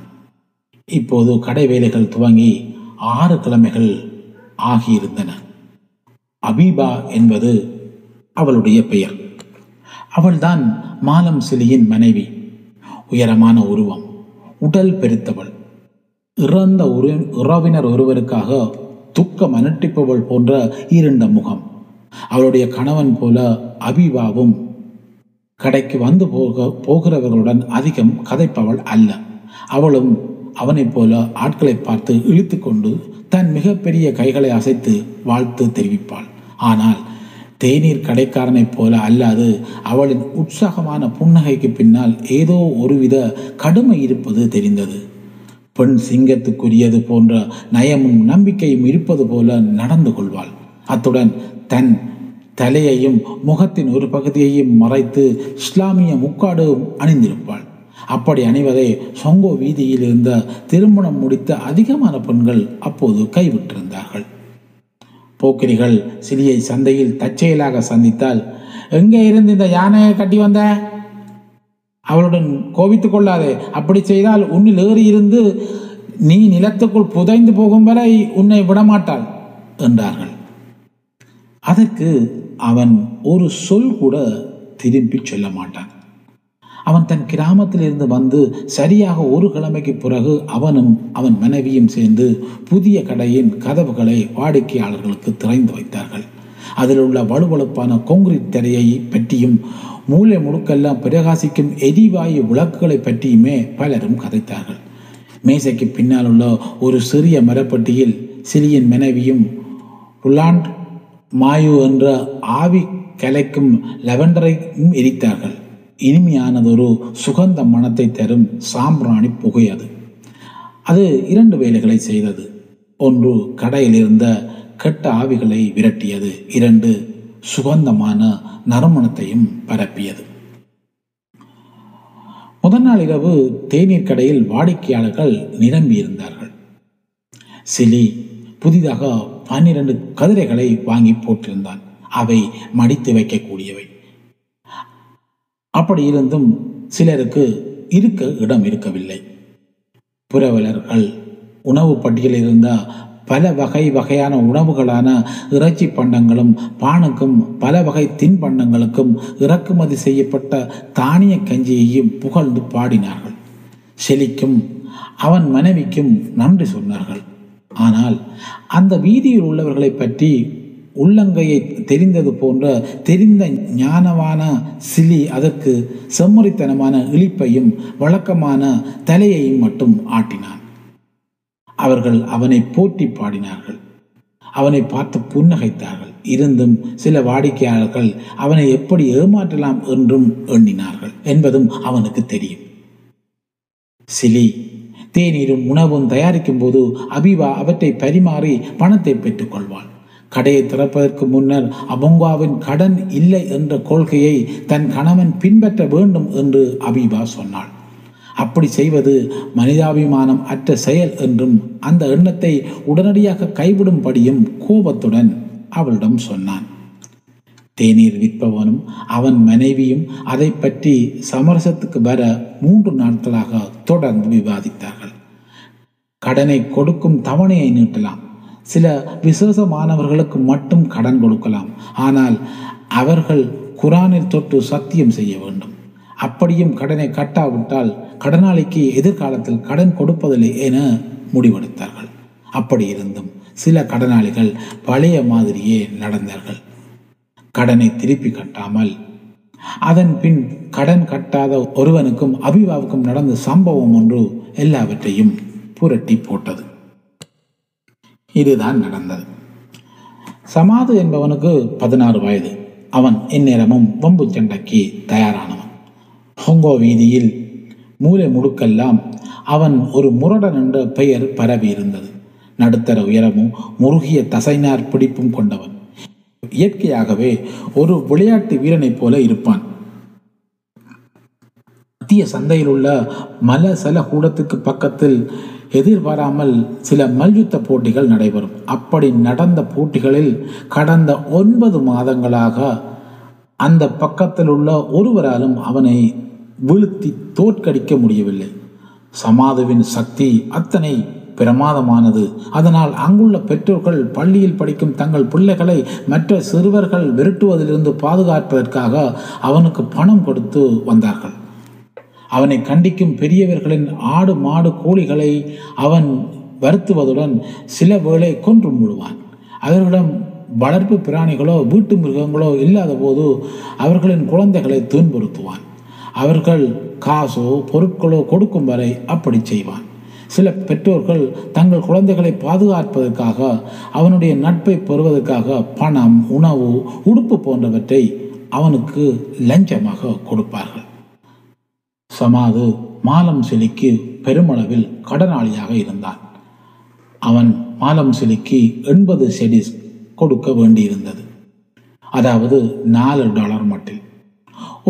இப்போது கடை வேலைகள் துவங்கி ஆறு கிழமைகள் ஆகியிருந்தன. அபீபா என்பது அவளுடைய பெயர். அவள்தான் மாலம் சிலியின் மனைவி. உயரமான உருவம். உடல் பெருத்தவள். இறந்த உரு உறவினர் ஒருவருக்காக துக்கம் அனுட்டிப்பவள் போன்ற இருண்ட முகம். அவளுடைய கணவன் போல அபிபாவும் கடைக்கு வந்து போக போகிறவர்களுடன் அதிகம் கதைப்பவள் அல்ல. அவளும் அவனைப் போல ஆட்களை பார்த்து இழுத்து கொண்டு தன் மிகப்பெரிய கைகளை அசைத்து வாழ்த்து தெரிவிப்பாள். ஆனால் தேநீர் கடைக்காரனைப் போல அல்லாது அவளின் உற்சாகமான புன்னகைக்கு பின்னால் ஏதோ ஒருவித கடுமை இருப்பது தெரிந்தது. பெண் சிங்கத்துக்குரியது போன்ற நயமும் நம்பிக்கையும் இருப்பது போல நடந்து கொள்வாள். அத்துடன் தன் தலையையும் முகத்தின் ஒரு பகுதியையும் மறைத்து இஸ்லாமிய முக்காடு அணிந்திருப்பாள். அப்படி அணிவதை சொங்கோ வீதியில் இருந்த திருமணம் முடித்த அதிகமான பெண்கள் அப்போது கைவிட்டிருந்தார்கள். போக்கிரிகள் சிலியை சந்தையில் தற்செயலாக சந்தித்தால் எங்கே இருந்து இந்த யானையை கட்டி வந்த? அவளுடன் கோபித்துக் கொள்ளாதே. அப்படி செய்தால் உன்னில் ஏறி இருந்து நீ நிலத்துக்குள் புதைந்து போகும் வரை உன்னை விடமாட்டாள் என்றார்கள். அதற்கு அவன் ஒரு சொல் கூட திரும்பி சொல்ல மாட்டான். அவன் தன் கிராமத்தில் இருந்து வந்து சரியாக ஒரு கிழமைக்கு பிறகு அவனும் அவன் மனைவியும் சேர்ந்து புதிய கடையின் கதவுகளை வாடிக்கையாளர்களுக்கு திறந்து வைத்தார்கள். அதில் உள்ள வலுவழுப்பான கொங்கிரீட் திரையை பற்றியும் மூளை முழுக்கெல்லாம் பிரகாசிக்கும் எரிவாயு விளக்குகளை பற்றியுமே பலரும் கதைத்தார்கள். மேசைக்கு பின்னால் உள்ள ஒரு சிறிய மரப்பட்டியில் சிலியின் மனைவியும் புலாண்ட் மாயு என்ற ஆவி கலைக்கும் லெவண்டரையும் எரித்தார்கள். இனிமையானதொரு சுகந்த மனத்தை தரும் சாம்பிராணி புகை அது. அது இரண்டு வேலைகளை செய்தது. ஒன்று கடையில் இருந்த கெட்ட ஆவிகளை விரட்டியது. இரண்டு சுகந்தமான நறுமணத்தையும் பரப்பியது. முதல் நாள் இரவு தேநீர் கடையில் வாடிக்கையாளர்கள் நிரம்பியிருந்தார்கள். சிலி புதிதாக பன்னிரண்டு கதிரைகளை வாங்கி போட்டிருந்தான். அவை மடித்து வைக்கக்கூடியவை. அப்படி இருந்தும் சிலருக்கு இருக்க இடம் இருக்கவில்லை. புரவலர்கள் உணவு பட்டியலில் இருந்த பல வகை வகையான உணவுகளான இறைச்சி பண்டங்களும் பானுக்கும் பல வகை தின்பண்டங்களுக்கும் இறக்குமதி செய்யப்பட்ட தானிய கஞ்சியையும் புகழ்ந்து பாடினார்கள். செலிக்கும் அவன் மனைவிக்கும் நன்றி சொன்னார்கள். ஆனால் அந்த வீதியில் உள்ளவர்களை பற்றி உள்ளங்கையை தெரிந்தது போன்ற தெரிந்த ஞானமான சிலி அதற்கு செம்முறைத்தனமான இழிப்பையும் வழக்கமான தலையையும் மட்டும் ஆட்டினான். அவர்கள் அவனை போற்றி பாடினார்கள். அவனை பார்த்து புன்னகைத்தார்கள். இருந்தும் சில வாடிக்கையாளர்கள் அவனை எப்படி ஏமாற்றலாம் என்றும் எண்ணினார்கள் என்பதும் அவனுக்கு தெரியும். சிலி தேநீரும் உணவும் தயாரிக்கும் போது அபிவா அவற்றை பரிமாறி பணத்தை பெற்றுக் கொள்வாள் கடையை திறப்பதற்கு முன்னர் அபங்காவின் கடன் இல்லை என்ற கொள்கையை தன் கணவன் பின்பற்ற வேண்டும் என்று அபிபா சொன்னாள். அப்படி செய்வது மனிதாபிமானம் அற்ற செயல் என்றும் அந்த எண்ணத்தை உடனடியாக கைவிடும்படியும் கோபத்துடன் அவளிடம் சொன்னான். தேநீர் விற்பவனும் அவன் மனைவியும் அதை பற்றி சமரசத்துக்கு வர மூன்று நாட்களாக தொடர்ந்து விவாதித்தார்கள். கடனை கொடுக்கும் தவணையை நீட்டலாம். சில விசேஷமானவர்களுக்கு மட்டும் கடன் கொடுக்கலாம். ஆனால் அவர்கள் குரானில் தொட்டு சத்தியம் செய்ய வேண்டும். அப்படியும் கடனை கட்டாவிட்டால் கடனாளிக்கு எதிர்காலத்தில் கடன் கொடுப்பதில்லை என முடிவெடுத்தார்கள். அப்படி இருந்தும் சில கடனாளிகள் பழைய மாதிரியே நடந்தார்கள். கடனை திருப்பி கட்டாமல் அதன் பின் கடன் கட்டாத ஒருவனுக்கும் அபிவாவுக்கும் நடந்த சம்பவம் ஒன்று எல்லாவற்றையும் புரட்டி போட்டது. இதுதான் நடந்தது. சமாது என்பவனுக்கு பதினாறு வயது. அவன் இந்நேரமும் வம்பு சண்டைக்கு தயாரானவன். ஹொங்கோ வீதியில் மூலை முடுக்கெல்லாம் அவன் ஒரு முரடன் என்ற பெயர் பரவி இருந்தது. நடுத்தர உயரமும் முருகிய தசைனார் பிடிப்பும் கொண்டவன். இயற்கையாகவே ஒரு விளையாட்டு வீரனைப் போல இருப்பான். மத்திய சந்தையில் உள்ள மல சல கூடத்துக்கு பக்கத்தில் எதிர்பாராமல் சில மல்யுத்த போட்டிகள் நடைபெறும். அப்படி நடந்த போட்டிகளில் கடந்த ஒன்பது மாதங்களாக அந்த பக்கத்தில் உள்ள ஒருவராலும் அவனை வீழ்த்தி தோற்கடிக்க முடியவில்லை. சமாதுவின் சக்தி அத்தனை பிரமாதமானது. அதனால் அங்குள்ள பெற்றோர்கள் பள்ளியில் படிக்கும் தங்கள் பிள்ளைகளை மற்ற சிறுவர்கள் விரட்டுவதிலிருந்து பாதுகாப்பதற்காக அவனுக்கு பணம் கொடுத்து வந்தார்கள். அவனை கண்டிக்கும் பெரியவர்களின் ஆடு மாடு கோழிகளை அவன் வருத்துவதுடன் சில வேளை கொன்று முழுவான் அவர்களிடம் வளர்ப்பு பிராணிகளோ வீட்டு மிருகங்களோ இல்லாத போது அவர்களின் குழந்தைகளை துன்புறுத்துவான். அவர்கள் காசோ பொருட்களோ கொடுக்கும் வரை அப்படி செய்வான். சில பெற்றோர்கள் தங்கள் குழந்தைகளை பாதுகாப்பதற்காக அவனுடைய நட்பை பெறுவதற்காக பணம் உணவு உடுப்பு போன்றவற்றை அவனுக்கு லஞ்சமாக கொடுப்பார்கள். சமாது மாலம் சிலிக்கு பெருமளவில் கடனாளியாக இருந்தான். அவன் மாலம் சிலிக்கு எண்பது செடிஸ் கொடுக்க வேண்டியிருந்தது. அதாவது நாலு டாலர் மட்டில்.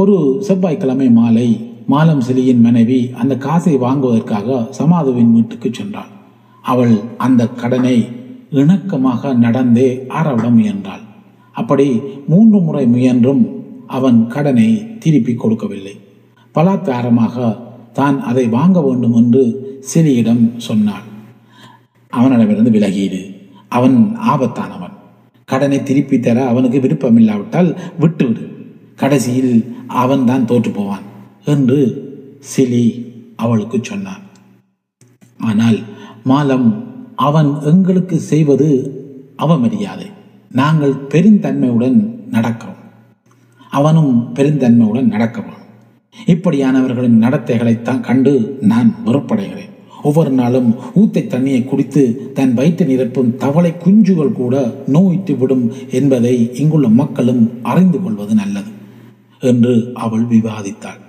ஒரு செவ்வாய்க்கிழமை மாலை மாலம் சிலியின் மனைவி அந்த காசை வாங்குவதற்காக சமாதுவின் வீட்டுக்கு சென்றாள். அவள் அந்த கடனை இணக்கமாக நடந்தே ஆறவிட முயன்றாள். அப்படி மூன்று முறை முயன்றும் அவன் கடனை திருப்பி கொடுக்கவில்லை. பலாத்காரமாக தான் அதை வாங்க வேண்டும் என்று சிறியிடம் சொன்னாள் அவனிடமிருந்து விலகிடு அவன் ஆபத்தானவன். கடனை திருப்பி தர அவனுக்கு விருப்பமில்லாவிட்டால் விட்டுவிடு. கடைசியில் அவன் தான் தோற்று போவான் என்று சிலி அவளுக்கு சொன்னான். ஆனால் மாலம் அவன் எங்களுக்கு செய்வது அவமரியாதை. நாங்கள் பெருந்தன்மையுடன் நடக்கிறோம். அவனும் பெருந்தன்மையுடன் நடக்கிறான் இப்படியானவர்களின் நடத்தைகளைத்தான் கண்டு நான் வெறுப்படைகிறேன். ஒவ்வொரு நாளும் ஊத்தை தண்ணியை குடித்து தன் வயிற்று நிரப்பும் தவளை குஞ்சுகள் கூட நோயிட்டு விடும் என்பதை இங்குள்ள மக்களும் அறிந்து கொள்வது நல்லது என்று அவள் விவாதித்தாள்.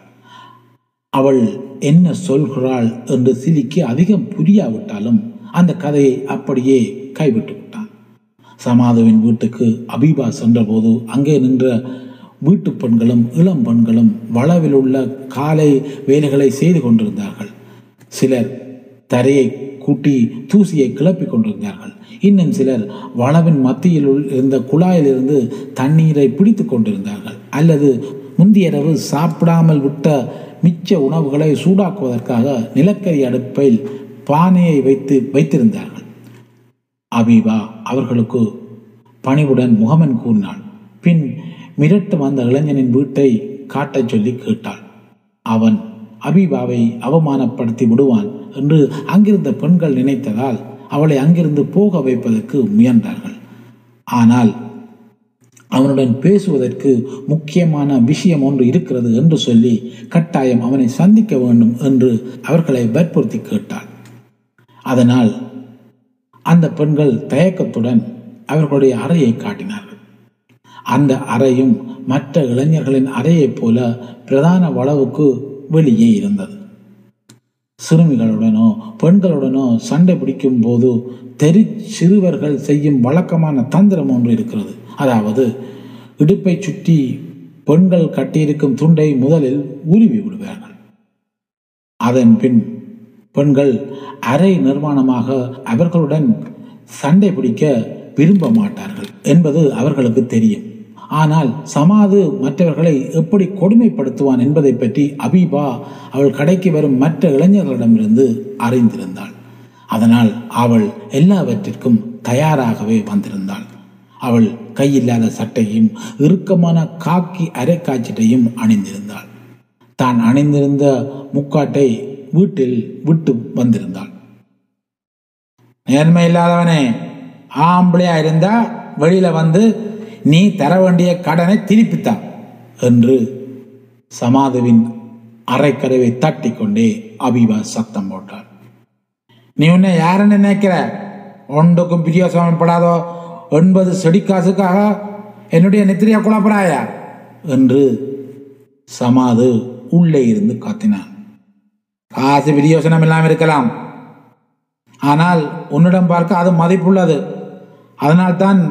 அவள் என்ன சொல்கிறாள் என்று சிலிக்கு அதிகம் புரியாவிட்டாலும் அந்த கதையை அப்படியே கைவிட்டு விட்டான் சமாதுவின் வீட்டுக்கு அபீபா சென்றபோது அங்கே நின்ற வீட்டு பெண்களும் இளம் பெண்களும் வளவில் உள்ள காலை வேலைகளை செய்து கொண்டிருந்தார்கள். சிலர் தரையை கூட்டி தூசியை கிளப்பிக் கொண்டிருந்தார்கள். இன்னும் சிலர் வளவின் மத்தியில் இருந்த குழாயிலிருந்து தண்ணீரை பிடித்து கொண்டிருந்தார்கள். அல்லது முந்தியரவு சாப்பிடாமல் விட்ட மிச்ச உணவுகளை சூடாக்குவதற்காக நிலக்கரி அடுப்பில் பானையை வைத்து வைத்திருந்தார்கள். அபிபா அவர்களுக்கு பணிவுடன் முகமன் கூறினாள் பின் மிரட்டும் வந்த இளைஞனின் வீட்டை காட்டச் சொல்லி கேட்டாள். அவன் அபிபாவை அவமானப்படுத்தி விடுவான் என்று அங்கிருந்த பெண்கள் நினைத்ததால் அவளை அங்கிருந்து போக வைப்பதற்கு முயன்றார்கள். ஆனால் அவனுடன் பேசுவதற்கு முக்கியமான விஷயம் ஒன்று இருக்கிறது என்று சொல்லி கட்டாயம் அவனை சந்திக்க வேண்டும் என்று அவர்களை வற்புறுத்தி கேட்டாள். அதனால் அந்த பெண்கள் தயக்கத்துடன் அவர்களுடைய அறையை காட்டினார்கள். அந்த அறையும் மற்ற இளைஞர்களின் அறையைப் போல பிரதான வளவுக்கு வெளியே இருந்தது. சிறுமிகளுடனோ பெண்களுடனோ சண்டை பிடிக்கும் போது தெரு சிறுவர்கள் செய்யும் வழக்கமான தந்திரம் ஒன்று இருக்கிறது. அதாவது இடுப்பை சுற்றி பெண்கள் கட்டியிருக்கும் துண்டை முதலில் உருவி விடுவார்கள். அதன் பின் பெண்கள் அரை நிர்மாணமாக அவர்களுடன் சண்டை பிடிக்க விரும்ப மாட்டார்கள் என்பது அவர்களுக்கு தெரியும். ஆனால் சமாது மற்றவர்களை எப்படி கொடுமைப்படுத்துவான் என்பதை பற்றி அபீபா அவள் கடைக்கு வரும் மற்ற இளைஞர்களிடமிருந்து அறிந்திருந்தாள். அதனால் அவள் எல்லாவற்றிற்கும் தயாராகவே வந்திருந்தாள். அவள் கையில்லாத சட்டையும் இறுக்கமான காக்கி அரைக்காய்ச்சட்டையும் அணிந்திருந்தாள். தான் அணிந்திருந்த முக்காட்டை வீட்டில் விட்டு வந்திருந்தாள். நேர்மை இல்லாதவனே ஆம்பளையா இருந்தா வெளியில வந்து நீ தர வேண்டிய கடனை திருப்பித்தா என்று சமாதுவின் அரைக்கதவை தட்டி கொண்டே அபிபா சத்தம் போட்டார். நீ உன்னை யாருன்னு நினைக்கிற? ஒன்றுக்கும் பிரியோசனப்படாதோ ஒன்பது செடி காசுக்காக என்னுடைய நெத்திரியா குழப்பறாயா? என்று சமாது உள்ளே இருந்து காத்தினான். காசு பிரியோசனம் இல்லாமல் இருக்கலாம். ஆனால் உன்னிடம் பார்க்க அது மதிப்புள்ளது. அதனால்தான்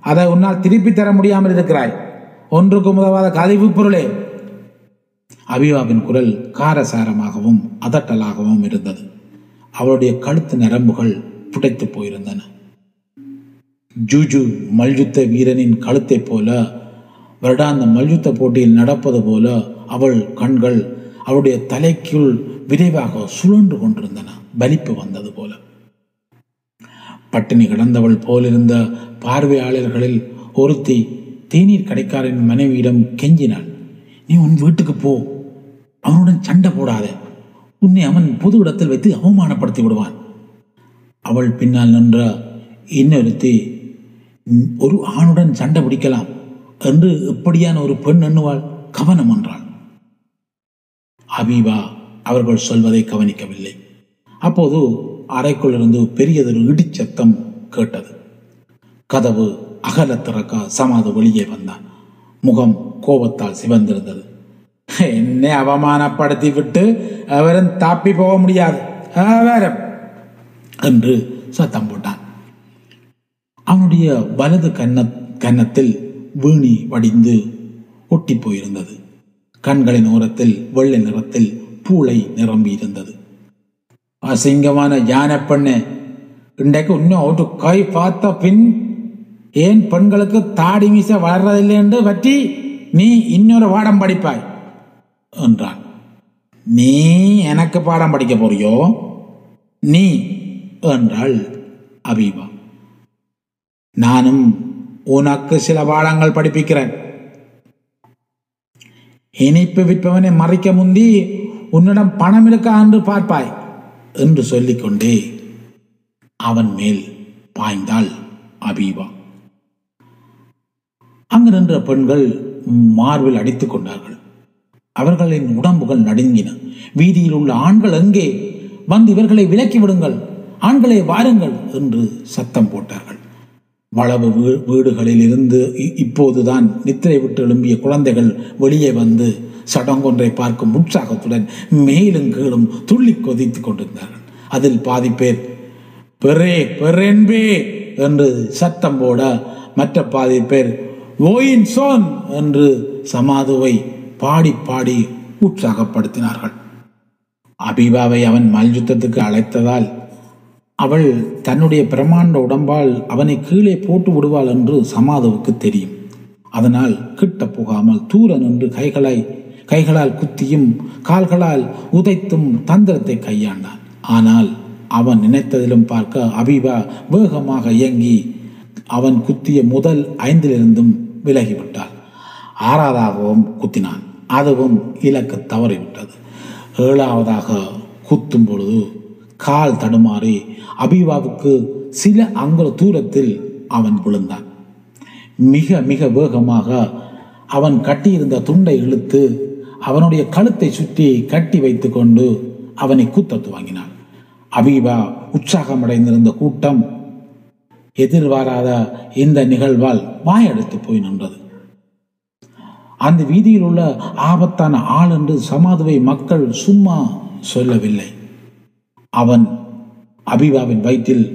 அதை உன்னால் திருப்பி தர முடியாமல் இருக்கிறாய். ஒன்றுக்கு உதவாத கதைவு பொருளே. அபிவாவின் குரல் காரசாரமாகவும் அதட்டலாகவும் இருந்தது. அவளுடைய கழுத்து நரம்புகள் புடைத்து போயிருந்தன. ஜூஜு மல்யுத்த வீரனின் கழுத்தைப் போல வருடாந்த மல்யுத்த போட்டியில் நடப்பது போல அவள் கண்கள் அவளுடைய தலைக்குள் விரைவாக சுழன்று கொண்டிருந்தன. பலிப்பு வந்தது போல. பட்டினி கிடந்தவள் போலிருந்த பார்வையாளர்களில் ஒருத்தி தேநீர் கடைக்காரன் மனைவியிடம் கெஞ்சினாள். நீ உன் வீட்டுக்கு போ. அவனுடன் சண்டை போடாத. உன்னை அவன் பொது இடத்தில் வைத்து அவமானப்படுத்தி விடுவான். அவள் பின்னால் நின்ற இன்னொருத்தி ஒரு ஆணுடன் சண்டை பிடிக்கலாம் என்று எப்படியான ஒரு பெண் எண்ணுவாள் கவனம் என்றாள். அபீபா அவர்கள் சொல்வதை கவனிக்கவில்லை. அப்போது அறைக்குள் இருந்து பெரியதொரு இடிச்சத்தம் கேட்டது. கதவு அகல திறக்க சமாது வெளியே வந்தான். முகம் கோபத்தால் சிவந்திருந்தது. என்னை அவமானப்படுத்தி விட்டு அவரும் தாப்பி போக முடியாது. அவரும் என்று சத்தம் போட்டான். அவனுடைய வலது கன்ன கன்னத்தில் வீணி வடிந்து ஒட்டி போயிருந்தது. கண்களின் ஓரத்தில் வெள்ளை நிறத்தில் பூளை நிரம்பி இருந்தது அசிங்கமான ஞான பெண்ணு இன்றைக்கு இன்னும் ஒரு கை பார்த்த பின் ஏன் பெண்களுக்கு தாடி மீச வளர்றதில்லை என்று பற்றி நீ இன்னொரு பாடம் படிப்பாய் என்றான். நீ எனக்கு பாடம் படிக்க போறியோ? நீ என்றாள் அபீபா. நானும் உனக்கு சில பாடங்கள் படிப்பிக்கிறேன். இனிப்பு விற்பவனை மறைக்க முந்தி உன்னிடம் பணம் இருக்கா என்று பார்ப்பாய். என்று சொல்லிக்கொண்டே அவன் மேல் பாய்ந்தாள் அபீபா. அங்கு நின்ற பெண்கள் மார்பில் அடித்துக் கொண்டார்கள். அவர்களின் உடம்புகள் நடுங்கின. வீதியில் உள்ள ஆண்கள் எங்கே? வந்து இவர்களை விலக்கி விடுங்கள். ஆண்களே வாருங்கள் என்று சத்தம் போட்டார்கள். வளவு வீ வீடுகளில் இருந்து இ- இப்போதுதான் நித்திரை விட்டு எழும்பிய குழந்தைகள் வெளியே வந்து சடங்கொன்றை பார்க்கும் உற்சாகத்துடன் மேலும் கீழும் துள்ளி கொதித்துக் கொண்டிருந்தார்கள். அதில் பாதி பேர் பெரே பெரென்பே என்று சத்தம் போட மற்ற பாதி பேர் ஓயின் சோன் என்று சமாதுவை பாடி பாடி உற்சாகப்படுத்தினார்கள். அபிபாவை அவன் மல்யுத்தத்துக்கு அழைத்ததால் அவள் தன்னுடைய பிரமாண்ட உடம்பால் அவனை கீழே போட்டு விடுவாள் என்று சமாதவுக்கு தெரியும். அதனால் கிட்ட போகாமல் தூர நின்று கைகளை கைகளால் குத்தியும் கால்களால் உதைத்தும் தந்திரத்தை கையாண்டான். ஆனால் அவன் நினைத்ததிலும் பார்க்க அபிபா வேகமாக இயங்கி அவன் குத்திய முதல் ஐந்திலிருந்தும் விலகிவிட்டாள். ஆறாவதாகவும் குத்தினான். அதுவும் இலக்கு தவறிவிட்டது. ஏழாவதாக குத்தும் பொழுது கால் தடுமாறி அபிவாவுக்கு சில அங்குல தூரத்தில் அவன் விழுந்தான். மிக மிக வேகமாக அவன் கட்டியிருந்த துண்டை இழுத்து அவனுடைய கழுத்தை சுற்றி கட்டி வைத்துக்கொண்டு அவனை கூத்த துவங்கினான் அபீபா உற்சாகமடைந்திருந்த கூட்டம் எதிர்பாராத இந்த நிகழ்வால் வாயெடுத்து போய் நின்றது. அந்த வீதியில் உள்ள ஆபத்தான ஆள் என்று சமாதுவை மக்கள் சும்மா சொல்லவில்லை. அவன் அபிபாவின் வயிற்றில்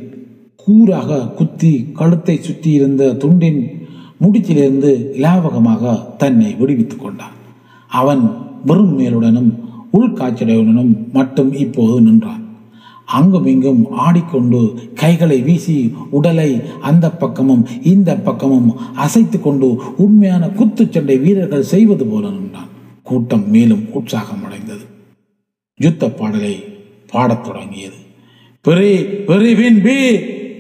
கூறாக குத்தி கழுத்தை சுற்றி இருந்த துண்டின் முடிச்சிலிருந்து லாவகமாக தன்னை விடுவித்துக் கொண்டான். அவன் வெறும் மேலுடனும் உள்காய்ச்சலுடனும் மட்டும் இப்போது நின்றான். அங்கும் இங்கும் ஆடிக்கொண்டு கைகளை வீசி உடலை அந்த பக்கமும் இந்த பக்கமும் அசைத்து கொண்டு உண்மையான குத்துச்சண்டை வீரர்கள் செய்வது போல நின்றான். கூட்டம் மேலும் உற்சாகம் அடைந்தது யுத்த பாடலை பாடத் தொடங்கியது. பிரி பிரிவின் பி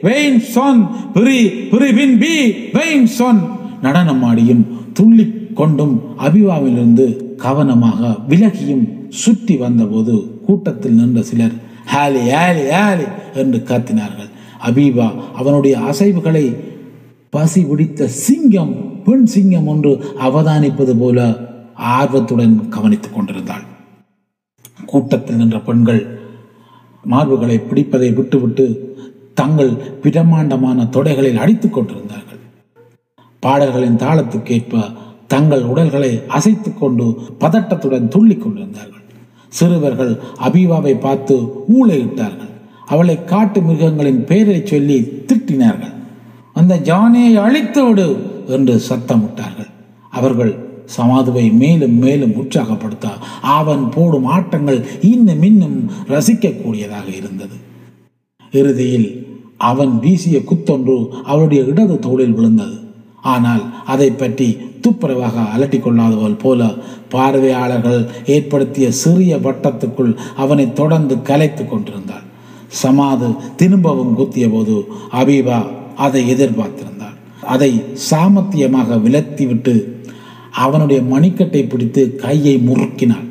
வெயின் சொன். பிரி பிரிவின் பி வெயின் சொன். நடனமாடியும் துள்ளி கொண்டும் அபிவாவிலிருந்து கவனமாக விலகியும் சுற்றி வந்தபோது கூட்டத்தில் நின்ற சிலர் ஹாலி ஹாலி ஹாலி என்று கத்தினார்கள். அபீபா அவனுடைய அசைவுகளை பசி பிடித்த சிங்கம் பெண் சிங்கம் ஒன்று அவதானிப்பது போல ஆர்வத்துடன் கவனித்துக் கொண்டிருந்தாள். கூட்டத்தில் நின்ற பெண்கள் மார்புகளை பிடிப்பதை விட்டுவிட்டு தங்கள் பிரமாண்டமான தொடைகளில் அடித்துக் கொண்டிருந்தார்கள். பாடல்களின் தாளத்துக்கேற்ப தங்கள் உடல்களை அசைத்துக் கொண்டு பதட்டத்துடன் துள்ளிக் கொண்டிருந்தார்கள். சிறுவர்கள் அபிவாவை பார்த்து ஊழையிட்டார்கள் அவளை காட்டு மிருகங்களின் பெயரை சொல்லி திட்டினார்கள். அந்த ஜானியை அழித்து விடு என்று சத்தமிட்டார்கள். அவர்கள் சமாதுவை மேலும் மேலும் உற்சாகப்படுத்த. அவன் போடும் ஆட்டங்கள் இன்னும் இன்னும் ரசிக்கக்கூடியதாக இருந்தது. இறுதியில் அவன் வீசிய குத்தொன்று அவளுடைய இடது தோளில் விழுந்தது. ஆனால் அதை பற்றி துப்புரவாக அலட்டி கொள்ளாதவள் போல பார்வையாளர்கள் ஏற்படுத்திய சிறிய வட்டத்துக்குள் அவனை தொடர்ந்து கலைத்துக் கொண்டிருந்தாள். சமாது திரும்பவும் குத்திய போது அபீபா அதை எதிர்பார்த்திருந்தாள். அதை சாமர்த்தியமாக விலத்திவிட்டு அவனுடைய மணிக்கட்டை பிடித்து கையை முறுக்கினாள்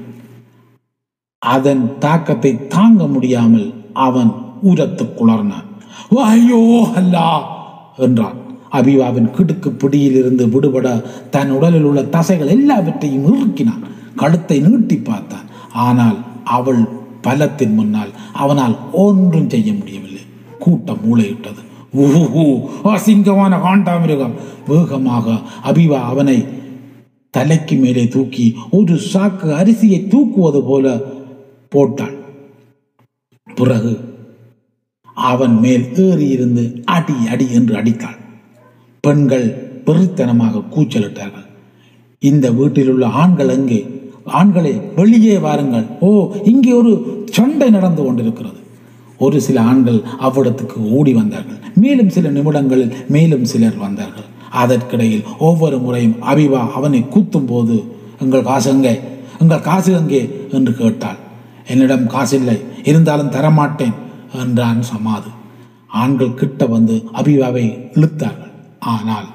அதன் தாக்கத்தை தாங்க முடியாமல் அவன் உரத்து குளர்னான் ஐயோ அல்லா என்றான். அபிவாவின் கிடுக்கு பிடியில் இருந்து விடுபட தன் உடலில் உள்ள தசைகள் எல்லாவற்றையும் இறுக்கினான். கழுத்தை நீட்டி பார்த்தான். ஆனால் அவள் பலத்தின் முன்னால் அவனால் ஒன்றும் செய்ய முடியவில்லை. கூட்டம் மூளையிட்டது ஊஹூ அசிங்கமான காண்டாமிருகம். வேகமாக அபிவா அவனை தலைக்கு மேலே தூக்கி ஒரு சாக்கு அரிசியை தூக்குவது போல போட்டாள். பிறகு அவன் மேல் ஏறி இருந்து அடி அடி என்று அடித்தாள். பெண்கள் பெருத்தனமாக கூச்சலிட்டார்கள். இந்த வீட்டில் உள்ள ஆண்கள் எங்கே? ஆண்களே வெளியே வாருங்கள். ஓ இங்கே ஒரு சண்டை நடந்து கொண்டிருக்கிறது. ஒரு சில ஆண்கள் அவ்விடத்துக்கு ஓடி வந்தார்கள். மேலும் சில நிமிடங்களில் மேலும் சிலர் வந்தார்கள். அதற்கிடையில் ஒவ்வொரு முறையும் அபிவா அவனை கூத்தும் போது எங்கள் காசு எங்கே? எங்கள் காசு எங்கே? என்று கேட்டாள். என்னிடம் காசில்லை இருந்தாலும் தரமாட்டேன் என்றான் சமாது. ஆண்கள் கிட்ட வந்து அபிவாவை இழுத்தார்கள். ஆனால்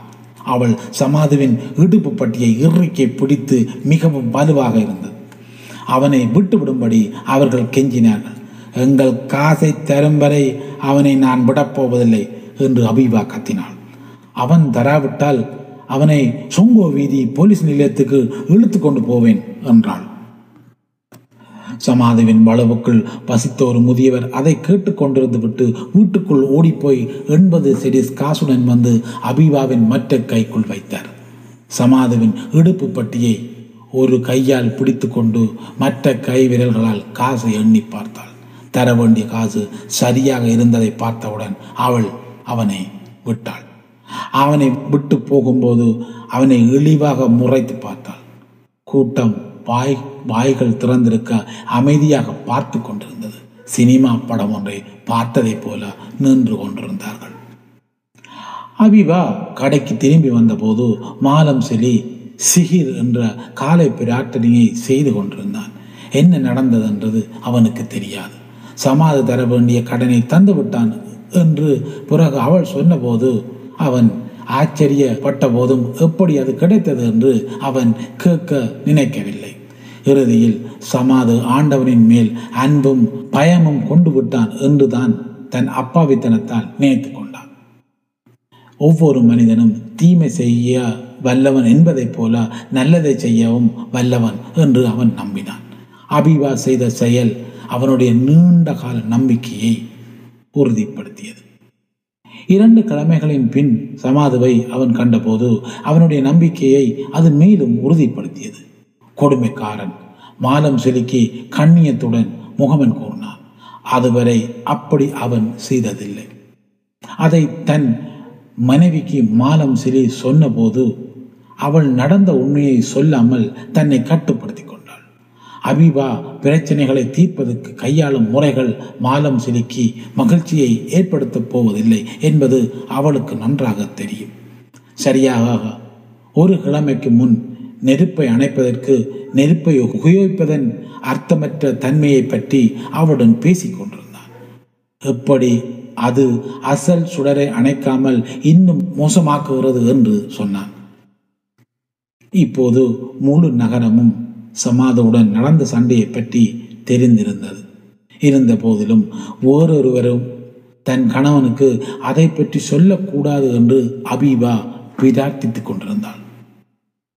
அவள் சமாதுவின் இடுப்பு பட்டியை இறுக்கி பிடித்து மிகவும் வலுவாக இருந்தது. அவனை விட்டுவிடும்படி அவர்கள் கெஞ்சினார்கள். எங்கள் காசை தரும் வரை அவனை நான் விடப்போவதில்லை என்று அபிவா கத்தினாள். அவன் தராவிட்டால் அவனை சொங்கோ வீதி போலீஸ் நிலையத்துக்கு இழுத்து கொண்டு போவேன் என்றாள். சமாதவின் வளவுக்குள் பசித்த ஒரு முதியவர் அதை கேட்டுக்கொண்டிருந்து விட்டு வீட்டுக்குள் ஓடிப்போய் எண்பது செடிஸ் காசுடன் வந்து அபிபாவின் மற்ற கைக்குள் வைத்தார். சமாதுவின் இடுப்பு பட்டியை ஒரு கையால் பிடித்துக்கொண்டு மற்ற கை விரல்களால் காசை எண்ணி பார்த்தாள். தர வேண்டிய காசு சரியாக இருந்ததை பார்த்தவுடன் அவள் அவனை விட்டாள். அவனை விட்டு போகும்போது அவனை இழிவாக முறைத்து பார்த்தாள். கூட்டம் வாய் வாய்கள் திறந்திருக்க அமைதியாக பார்த்து கொண்டிருந்தது. சினிமா படம் ஒன்றை பார்த்ததை போல நின்று கொண்டிருந்தார்கள். அபிவா கடைக்கு திரும்பி வந்தபோது மாலம் செலி சிகிர் என்ற காலை பிரார்த்தனையை செய்து கொண்டிருந்தான். என்ன நடந்தது என்றது அவனுக்கு தெரியாது. சமாதி தர வேண்டிய கடனை தந்து விட்டான் என்று பிறகு அவள் சொன்னபோது அவன் ஆச்சரியப்பட்ட போதும் எப்படி அது கிடைத்தது என்று அவன் கேட்க நினைக்கவில்லை. இறுதியில் சமாது ஆண்டவனின் மேல் அன்பும் பயமும் கொண்டு விட்டான் என்றுதான் தன் அப்பாவித்தனத்தால் நினைத்து கொண்டான். ஒவ்வொரு மனிதனும் தீமை செய்ய வல்லவன் என்பதைப் போல நல்லதை செய்யவும் வல்லவன் என்று அவன் நம்பினான். அபிவா செய்த செயல் அவனுடைய நீண்ட கால நம்பிக்கையை உறுதிப்படுத்தியது. இரண்டு கிழமைகளின் பின் சமாதுவை அவன் கண்டபோது அவனுடைய நம்பிக்கையை அது மேலும் உறுதிப்படுத்தியது. கொடுமைக்காரன் மாலம் செலுக்கி கண்ணியத்துடன் முகமன் கூறினான். அதுவரை அப்படி அவன் செய்ததில்லை. அதை தன் மனைவிக்கு மாலம் சிலி சொன்னபோது அவள் நடந்த உண்மையை சொல்லாமல் தன்னை கட்டுப்படுத்தி கொண்டாள் பிரச்சனைகளை தீர்ப்பதற்கு கையாளும் முறைகள் மாலம் செலுக்கி மகிழ்ச்சியை ஏற்படுத்தப் போவதில்லை என்பது அவளுக்கு நன்றாக தெரியும். சரியாக ஒரு கிழமைக்கு முன் நெருப்பை அணைப்பதற்கு நெருப்பை உபயோகிப்பதன் அர்த்தமற்ற தன்மையை பற்றி அவளுடன் பேசிக் கொண்டிருந்தான். எப்படி அது அசல் சுடரை அணைக்காமல் இன்னும் மோசமாக்குகிறது என்று சொன்னான். இப்போது முழு நகரமும் சமாதவுடன் நடந்த சண்டையை பற்றி தெரிந்திருந்தது. இருந்த போதிலும் ஓரொருவரும் தன் கணவனுக்கு அதை பற்றி சொல்லக்கூடாது என்று அபீபா பிரார்த்தித்துக் கொண்டிருந்தாள்.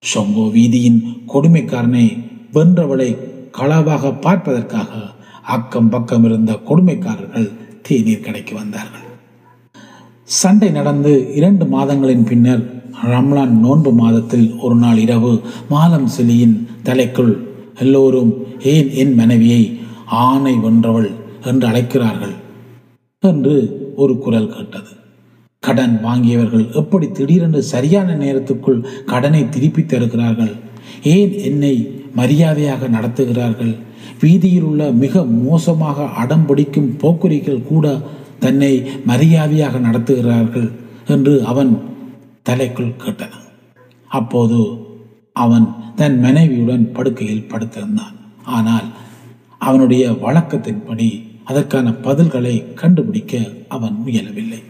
சொங்கோ வீதியின் கொடுமைக்காரனை வென்றவளை களவாக பார்ப்பதற்காக அக்கம் பக்கம் இருந்த கொடுமைக்காரர்கள் தேநீர் கடைக்கு வந்தார்கள். சண்டை நடந்து இரண்டு மாதங்களின் பின்னர் ரம்லான் நோன்பு மாதத்தில் ஒரு நாள் இரவு மாலம் சிலியின் தலைக்குள் எல்லோரும் ஏன் என் மனைவியை ஆணை வென்றவள்? என்று அழைக்கிறார்கள். என்று ஒரு குரல் கேட்டது. கடன் வாங்கியவர்கள் எப்படி திடீரென்று சரியான நேரத்துக்குள் கடனை திருப்பி தருகிறார்கள்? ஏன் என்னை மரியாதையாக நடத்துகிறார்கள்? வீதியில் உள்ள மிக மோசமாக அடம் பிடிக்கும் போக்குரிகள் கூட தன்னை மரியாதையாக நடத்துகிறார்கள் என்று அவன் தலைக்குள் கேட்டன. அப்போது அவன் தன் மனைவியுடன் படுக்கையில் படுத்திருந்தான். ஆனால் அவனுடைய வழக்கத்தின்படி அதற்கான பதில்களை கண்டுபிடிக்க அவன் முயலவில்லை.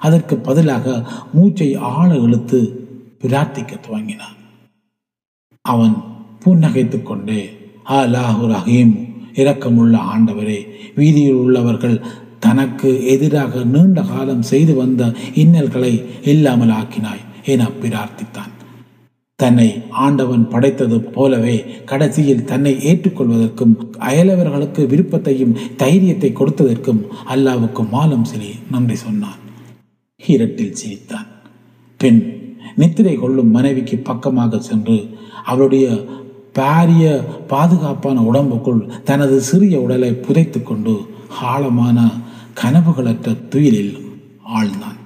அதற்கு பதிலாக மூச்சை ஆழ இழுத்து பிரார்த்திக்க துவங்கினான். அவன் புன்னகைத்து கொண்டே அலாஹு ரஹீம் இரக்கமுள்ள ஆண்டவரே வீதியில் உள்ளவர்கள் தனக்கு எதிராக நீண்ட காலம் செய்து வந்த இன்னல்களை இல்லாமல் ஆக்கினாய் என பிரார்த்தித்தான். தன்னை ஆண்டவன் படைத்தது போலவே கடைசியில் தன்னை ஏற்றுக்கொள்வதற்கும் அயலவர்களுக்கு விருப்பத்தையும் தைரியத்தை கொடுத்ததற்கும் அல்லாவுக்கு மாலம் சிலி நன்றி சொன்னான். ஹீரட்டில் சிரித்தான். பெண் நித்திரை கொள்ளும் மனைவிக்கு பக்கமாக சென்று அவளுடைய பாரிய பாதுகாப்பான உடம்புக்குள் தனது சிறிய உடலை புதைத்து கொண்டு ஆழமான கனவுகளற்ற துயிலில் ஆழ்ந்தான்.